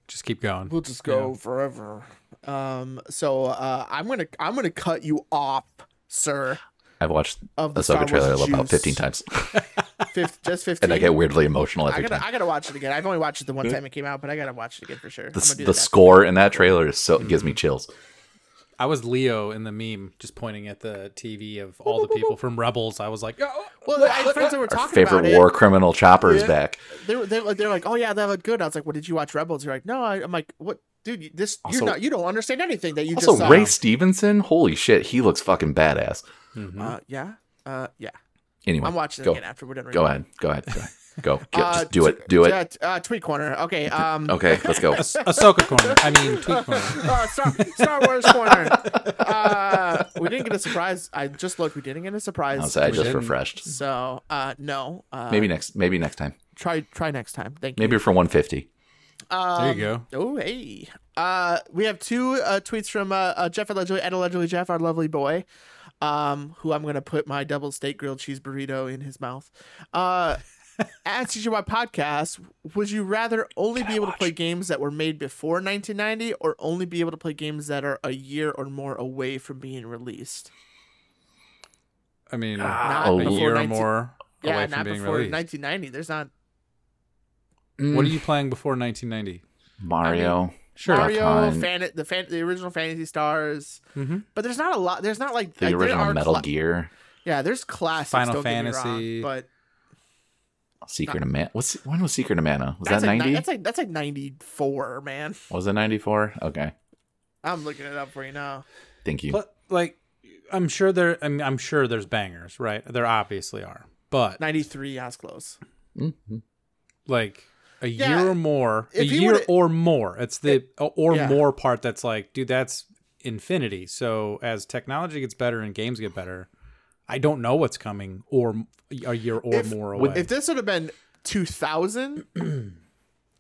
Just keep going. we'll just go Yeah. forever. Um, so uh, I'm gonna I'm gonna cut you off, sir. I've watched Of the the Star Ahsoka trailer Wars about 15 times, Fif- just fifteen. and I get weirdly emotional I every gotta time. I gotta watch it again. I've only watched it the one time it came out, but I gotta watch it again for sure. I'm The, do the that. score in that trailer is so gives me Mm-hmm. chills. I was Leo in the meme, just pointing at the TV of all the people from Rebels. I was like, oh, Well, I had friends that were Our talking favorite about war it. criminal Chopper is Yeah. back. They were they were, they were like, "Oh yeah, that looked good." I was like, "Well, did you watch Rebels?" You're like, "No." I, I'm like, "What, dude? you- This Also- you're not. You don't understand anything that you Also, just saw." Ray Stevenson, holy shit, he looks fucking badass. Uh, yeah. Uh, yeah. Anyway, I'm watching it go, again after we're done. go ahead, go ahead, go ahead. Go. Get- Uh, just do it, t- do it. t- uh, tweet corner. Okay. Um. Okay, let's go. Ah- Ahsoka corner. I mean, tweet corner. Uh, Star, Star Wars corner. Uh, we didn't get a surprise. I just looked. We didn't get a surprise. I'll say I We just didn't. refreshed. So, uh, no. Uh, Maybe next, maybe next time. try try next time. Thank you. Maybe for 150. Um, There you go. Oh, hey. Uh, we have two uh, tweets from uh, uh, Jeff allegedly and allegedly Jeff, our lovely boy, um, who I'm going to put my double steak grilled cheese burrito in his mouth. Uh, at CGY Podcast, would you rather only be able to play games that were made before 1990 or only be able to play games that are a year or more away from being released? I mean, Not Oh, a before year or 19 more Yeah, away from not being before released. 1990. There's not What are you playing before 1990? Mario. Sure. Mario, fan- the fan- the original Fantasy Stars, hmm but there's not a lot. There's not like the like, original Metal cla- Gear. Yeah, there's classics. Final don't get me Fantasy. wrong, but Secret of Man. What's when was Secret of Mana? Was that's that like, 90? ni- that's like that's like 94, man. was it 94? Okay. I'm looking it up for you now. Thank you. But like, I'm sure there. I mean, I'm sure there's bangers, right? There obviously are, but 93, ass close. Mhm. like a Yeah, year or more, a year or more. It's the or Yeah. more part that's like, dude, that's infinity. So as technology gets better and games get better, I don't know what's coming or a year or If- more away. If this would have been 2000,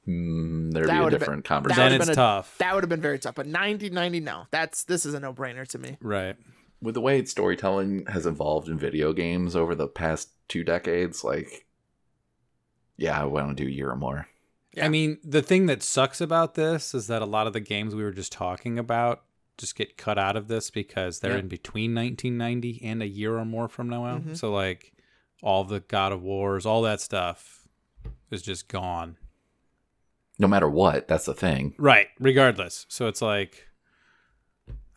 Mm, there'd That be a would've been- different conversation. then would've it's been a- tough, that would have been very tough. But 1990, no. That's this is a no brainer to me. right? With the way storytelling has evolved in video games over the past two decades, like, yeah, I want to do a year or more. Yeah. I mean, the thing that sucks about this is that a lot of the games we were just talking about just get cut out of this because they're Yeah. in between 1990 and a year or more from now. Mhm. So like all the God of Wars, all that stuff is just gone. No matter what, that's the thing. Right, regardless. So it's like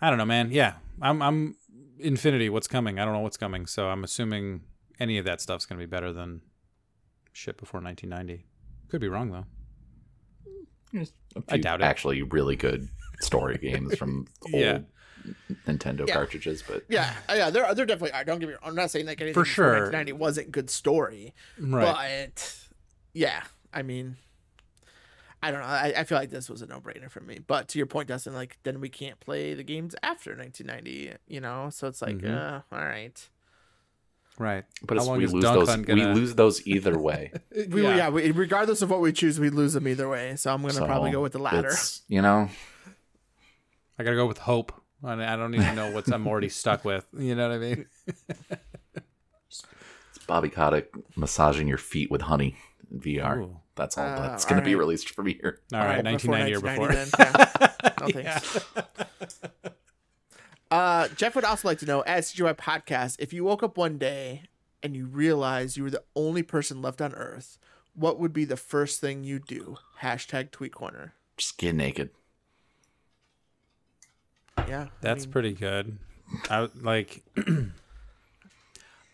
I don't know, man. Yeah. I'm I'm Infinity, what's coming? I don't know what's coming. So I'm assuming any of that stuff's going to be better than shit before 1990. Could be wrong though. I doubt it. Actually, really good story games from old Yeah. Nintendo Yeah. cartridges, but Yeah, uh, yeah, there, are there definitely I Don't give me. I'm not saying like anything For sure. 1990 wasn't good story, Right. but yeah, I mean, I don't know. I, I feel like this was a no brainer for me. But to your point, Dustin, like then we can't play the games after 1990, you know? So it's like, Mhm. uh, all right. Right. but How long we is lose Dunk those. We gonna- lose those either way. We, Yeah. yeah, we, regardless of what we choose, we lose them either way. So I'm gonna probably go with the latter. You know, I gotta go with hope. I I don't even know what I'm already stuck with. You know what I mean? it's Bobby Kotick massaging your feet with honey in VR. Ooh. That's all. Uh, that's going to be released from here. All right, Oh, before 1990 or before. 1990 then. Yeah. No thanks. Uh, Jeff would also like to know, as CGY podcast, if you woke up one day and you realized you were the only person left on Earth, what would be the first thing you do? Hashtag Tweet Corner. Just get naked. Yeah, I That's mean, pretty good. I would- like.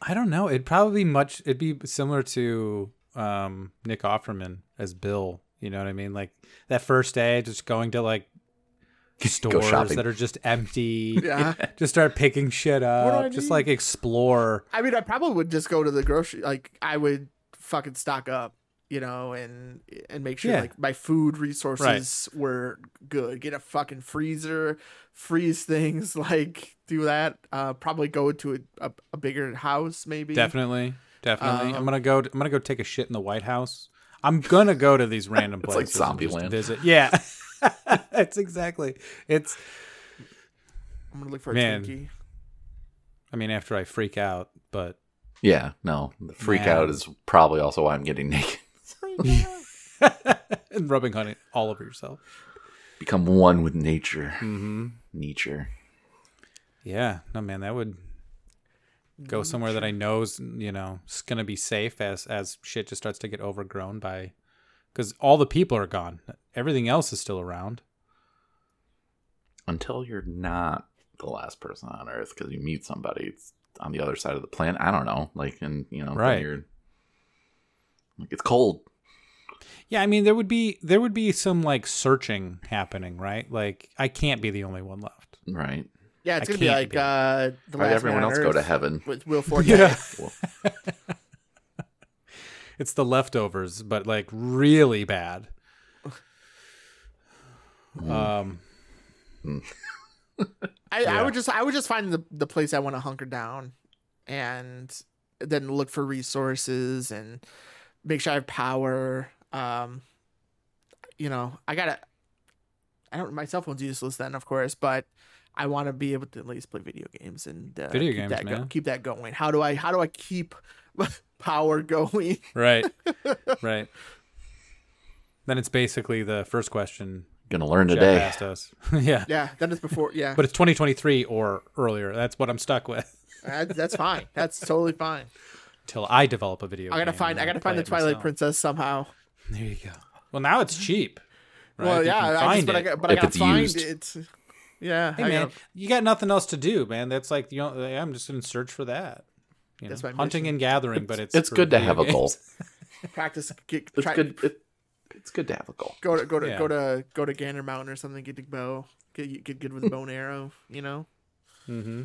I don't know. It'd probably be much. It'd be similar to um, Nick Offerman as Bill. You know what I mean? Like that first day, just going to like stores shopping. that are just empty. Yeah. just start picking shit up. Just need? like explore. I mean, I probably would just go to the grocery. Like, I would fucking stock up, you know, and and make sure Yeah. like my food resources were good. Get a fucking freezer, freeze things, like do that. Uh, probably go to a, a, a bigger house, maybe. Definitely, definitely. I'm Um, gonna go. I'm gonna go take a shit in the White House. I'm gonna go to these random It's like places. and just Zombieland. Visit. Yeah, it's exactly. It's. I'm gonna look for a Man. Twinkie. I mean, after I freak out, but Yeah, no. The freak Man. out is probably also why I'm getting naked. and rubbing honey all over yourself. Become one with nature. Mm-hmm. Nature. Yeah, no man, that would go somewhere that I know's you know is gonna be safe as as shit just starts to get overgrown by, because all the people are gone. Everything else is still around. Until you're not the last person on Earth because you meet somebody it's on the other side of the planet. I don't know. Like, and, you know, Right. you're like, it's cold. Yeah, I mean there would be there would be some like searching happening, right? Like I can't be the only one left. Right. Yeah, it's I gonna be like be. uh, the Why'd last everyone Man on else go to heaven? with Will Forte. Yeah. It's the leftovers, but like really bad. Um I, I Yeah. would just I would just find the the place I want to hunker down, and then look for resources and make sure I have power. Um, you know, I gotta. I don't. My cell phone's useless then, of course, but I want to be able to at least play video games and uh, Video keep games, that go- man. keep that going. How do I? How do I keep power going? right. right. Then it's basically the first question gonna learn Jeff today. asked us. yeah. Yeah, that is before. Yeah, But it's 2023 or earlier. That's what I'm stuck with that, that's fine. That's totally fine. until I develop a video. I gotta game find. I gotta find the Twilight myself. Princess somehow. There you go. Well, now it's cheap. right? Well, yeah, can I just, find but I it. got, but I If gotta it's find used. it. Yeah, Hey I man, gotta- you got nothing else to do, man. That's like you know, I'm just in search for that. You That's know, my hunting mission. and gathering, but it's It's good to video have a goal. practice. Get, It's try, good. It, it's good to have a goal. Go to go to Yeah. go to go to Gander Mountain or something. Get the bow. Get get good with a bow and arrow. You know. Mm-hmm.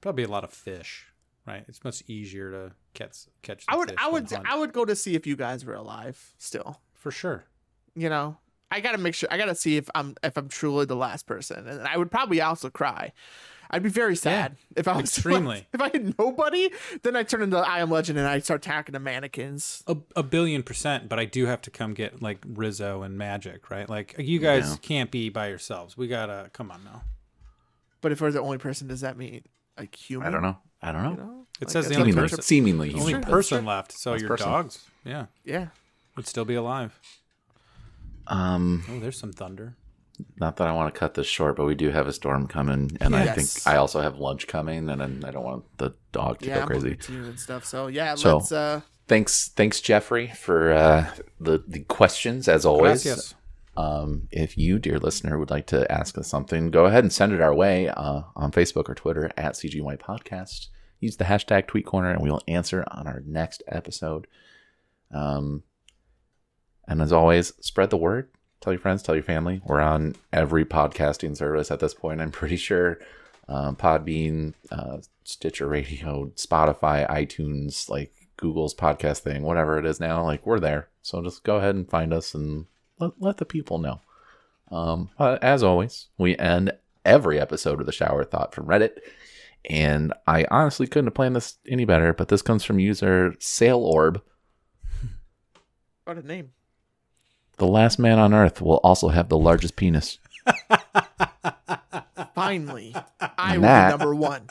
Probably a lot of fish, right? It's much easier to catch catch. The I would fish I would hunt. I would go to see if you guys were alive still. for sure. You know. I gotta make sure. I gotta see if I'm if I'm truly the last person, and I would probably also cry. I'd be very sad if I was extremely. If I had nobody, then I turn into I Am Legend and I start attacking the mannequins. A, a billion percent, but I do have to come get like Rizzo and Magic, right? Like you guys Yeah. can't be by yourselves. We gotta come on now. But if we're the only person, does that mean like human? I don't know. I don't know. You know? It Like, says the only person, seemingly only person left. So Last your person. dogs, yeah, Yeah. would still be alive. Um, Oh, there's some thunder. not that I want to cut this short, but we do have a storm coming, and I think I also have lunch coming, and then I don't want the dog to yeah, go crazy. and stuff. So yeah, So- let's uh Thanks, thanks, Jeffrey, for uh, the the questions as always. Gracias. Um, if you, dear listener, would like to ask us something, go ahead and send it our way uh, on Facebook or Twitter at CGY Podcast. Use the hashtag Tweet Corner, and we'll answer on our next episode. Um, and as always, spread the word. tell your friends, tell your family. We're on every podcasting service at this point. I'm pretty sure. Um, Podbean, uh, Stitcher Radio, Spotify, iTunes, like Google's podcast thing, whatever it is now, like we're there. So just go ahead and find us and let, let the people know. Um, as always, we end every episode with a shower thought from Reddit. And I honestly couldn't have planned this any better, but this comes from user Sail Orb. What a name. The last man on Earth will also have the largest penis. Finally, I And will that- be number one.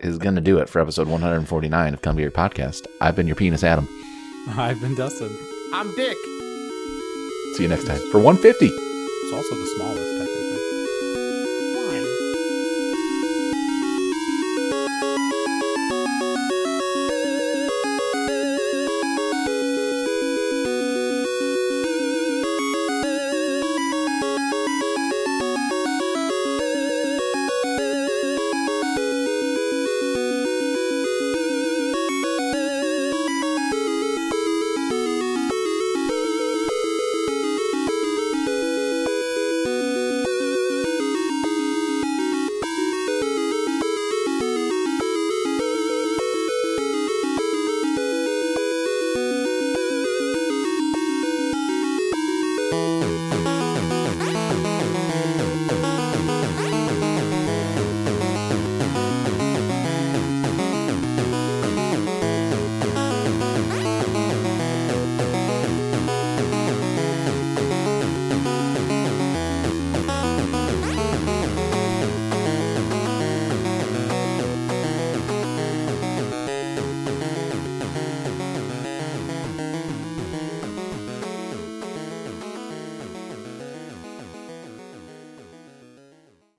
Is going to do it for episode 149 of Come to Your Podcast. I've been your penis, Adam. I've been Dustin. I'm Dick. See you next time for 150. It's also the smallest, I think.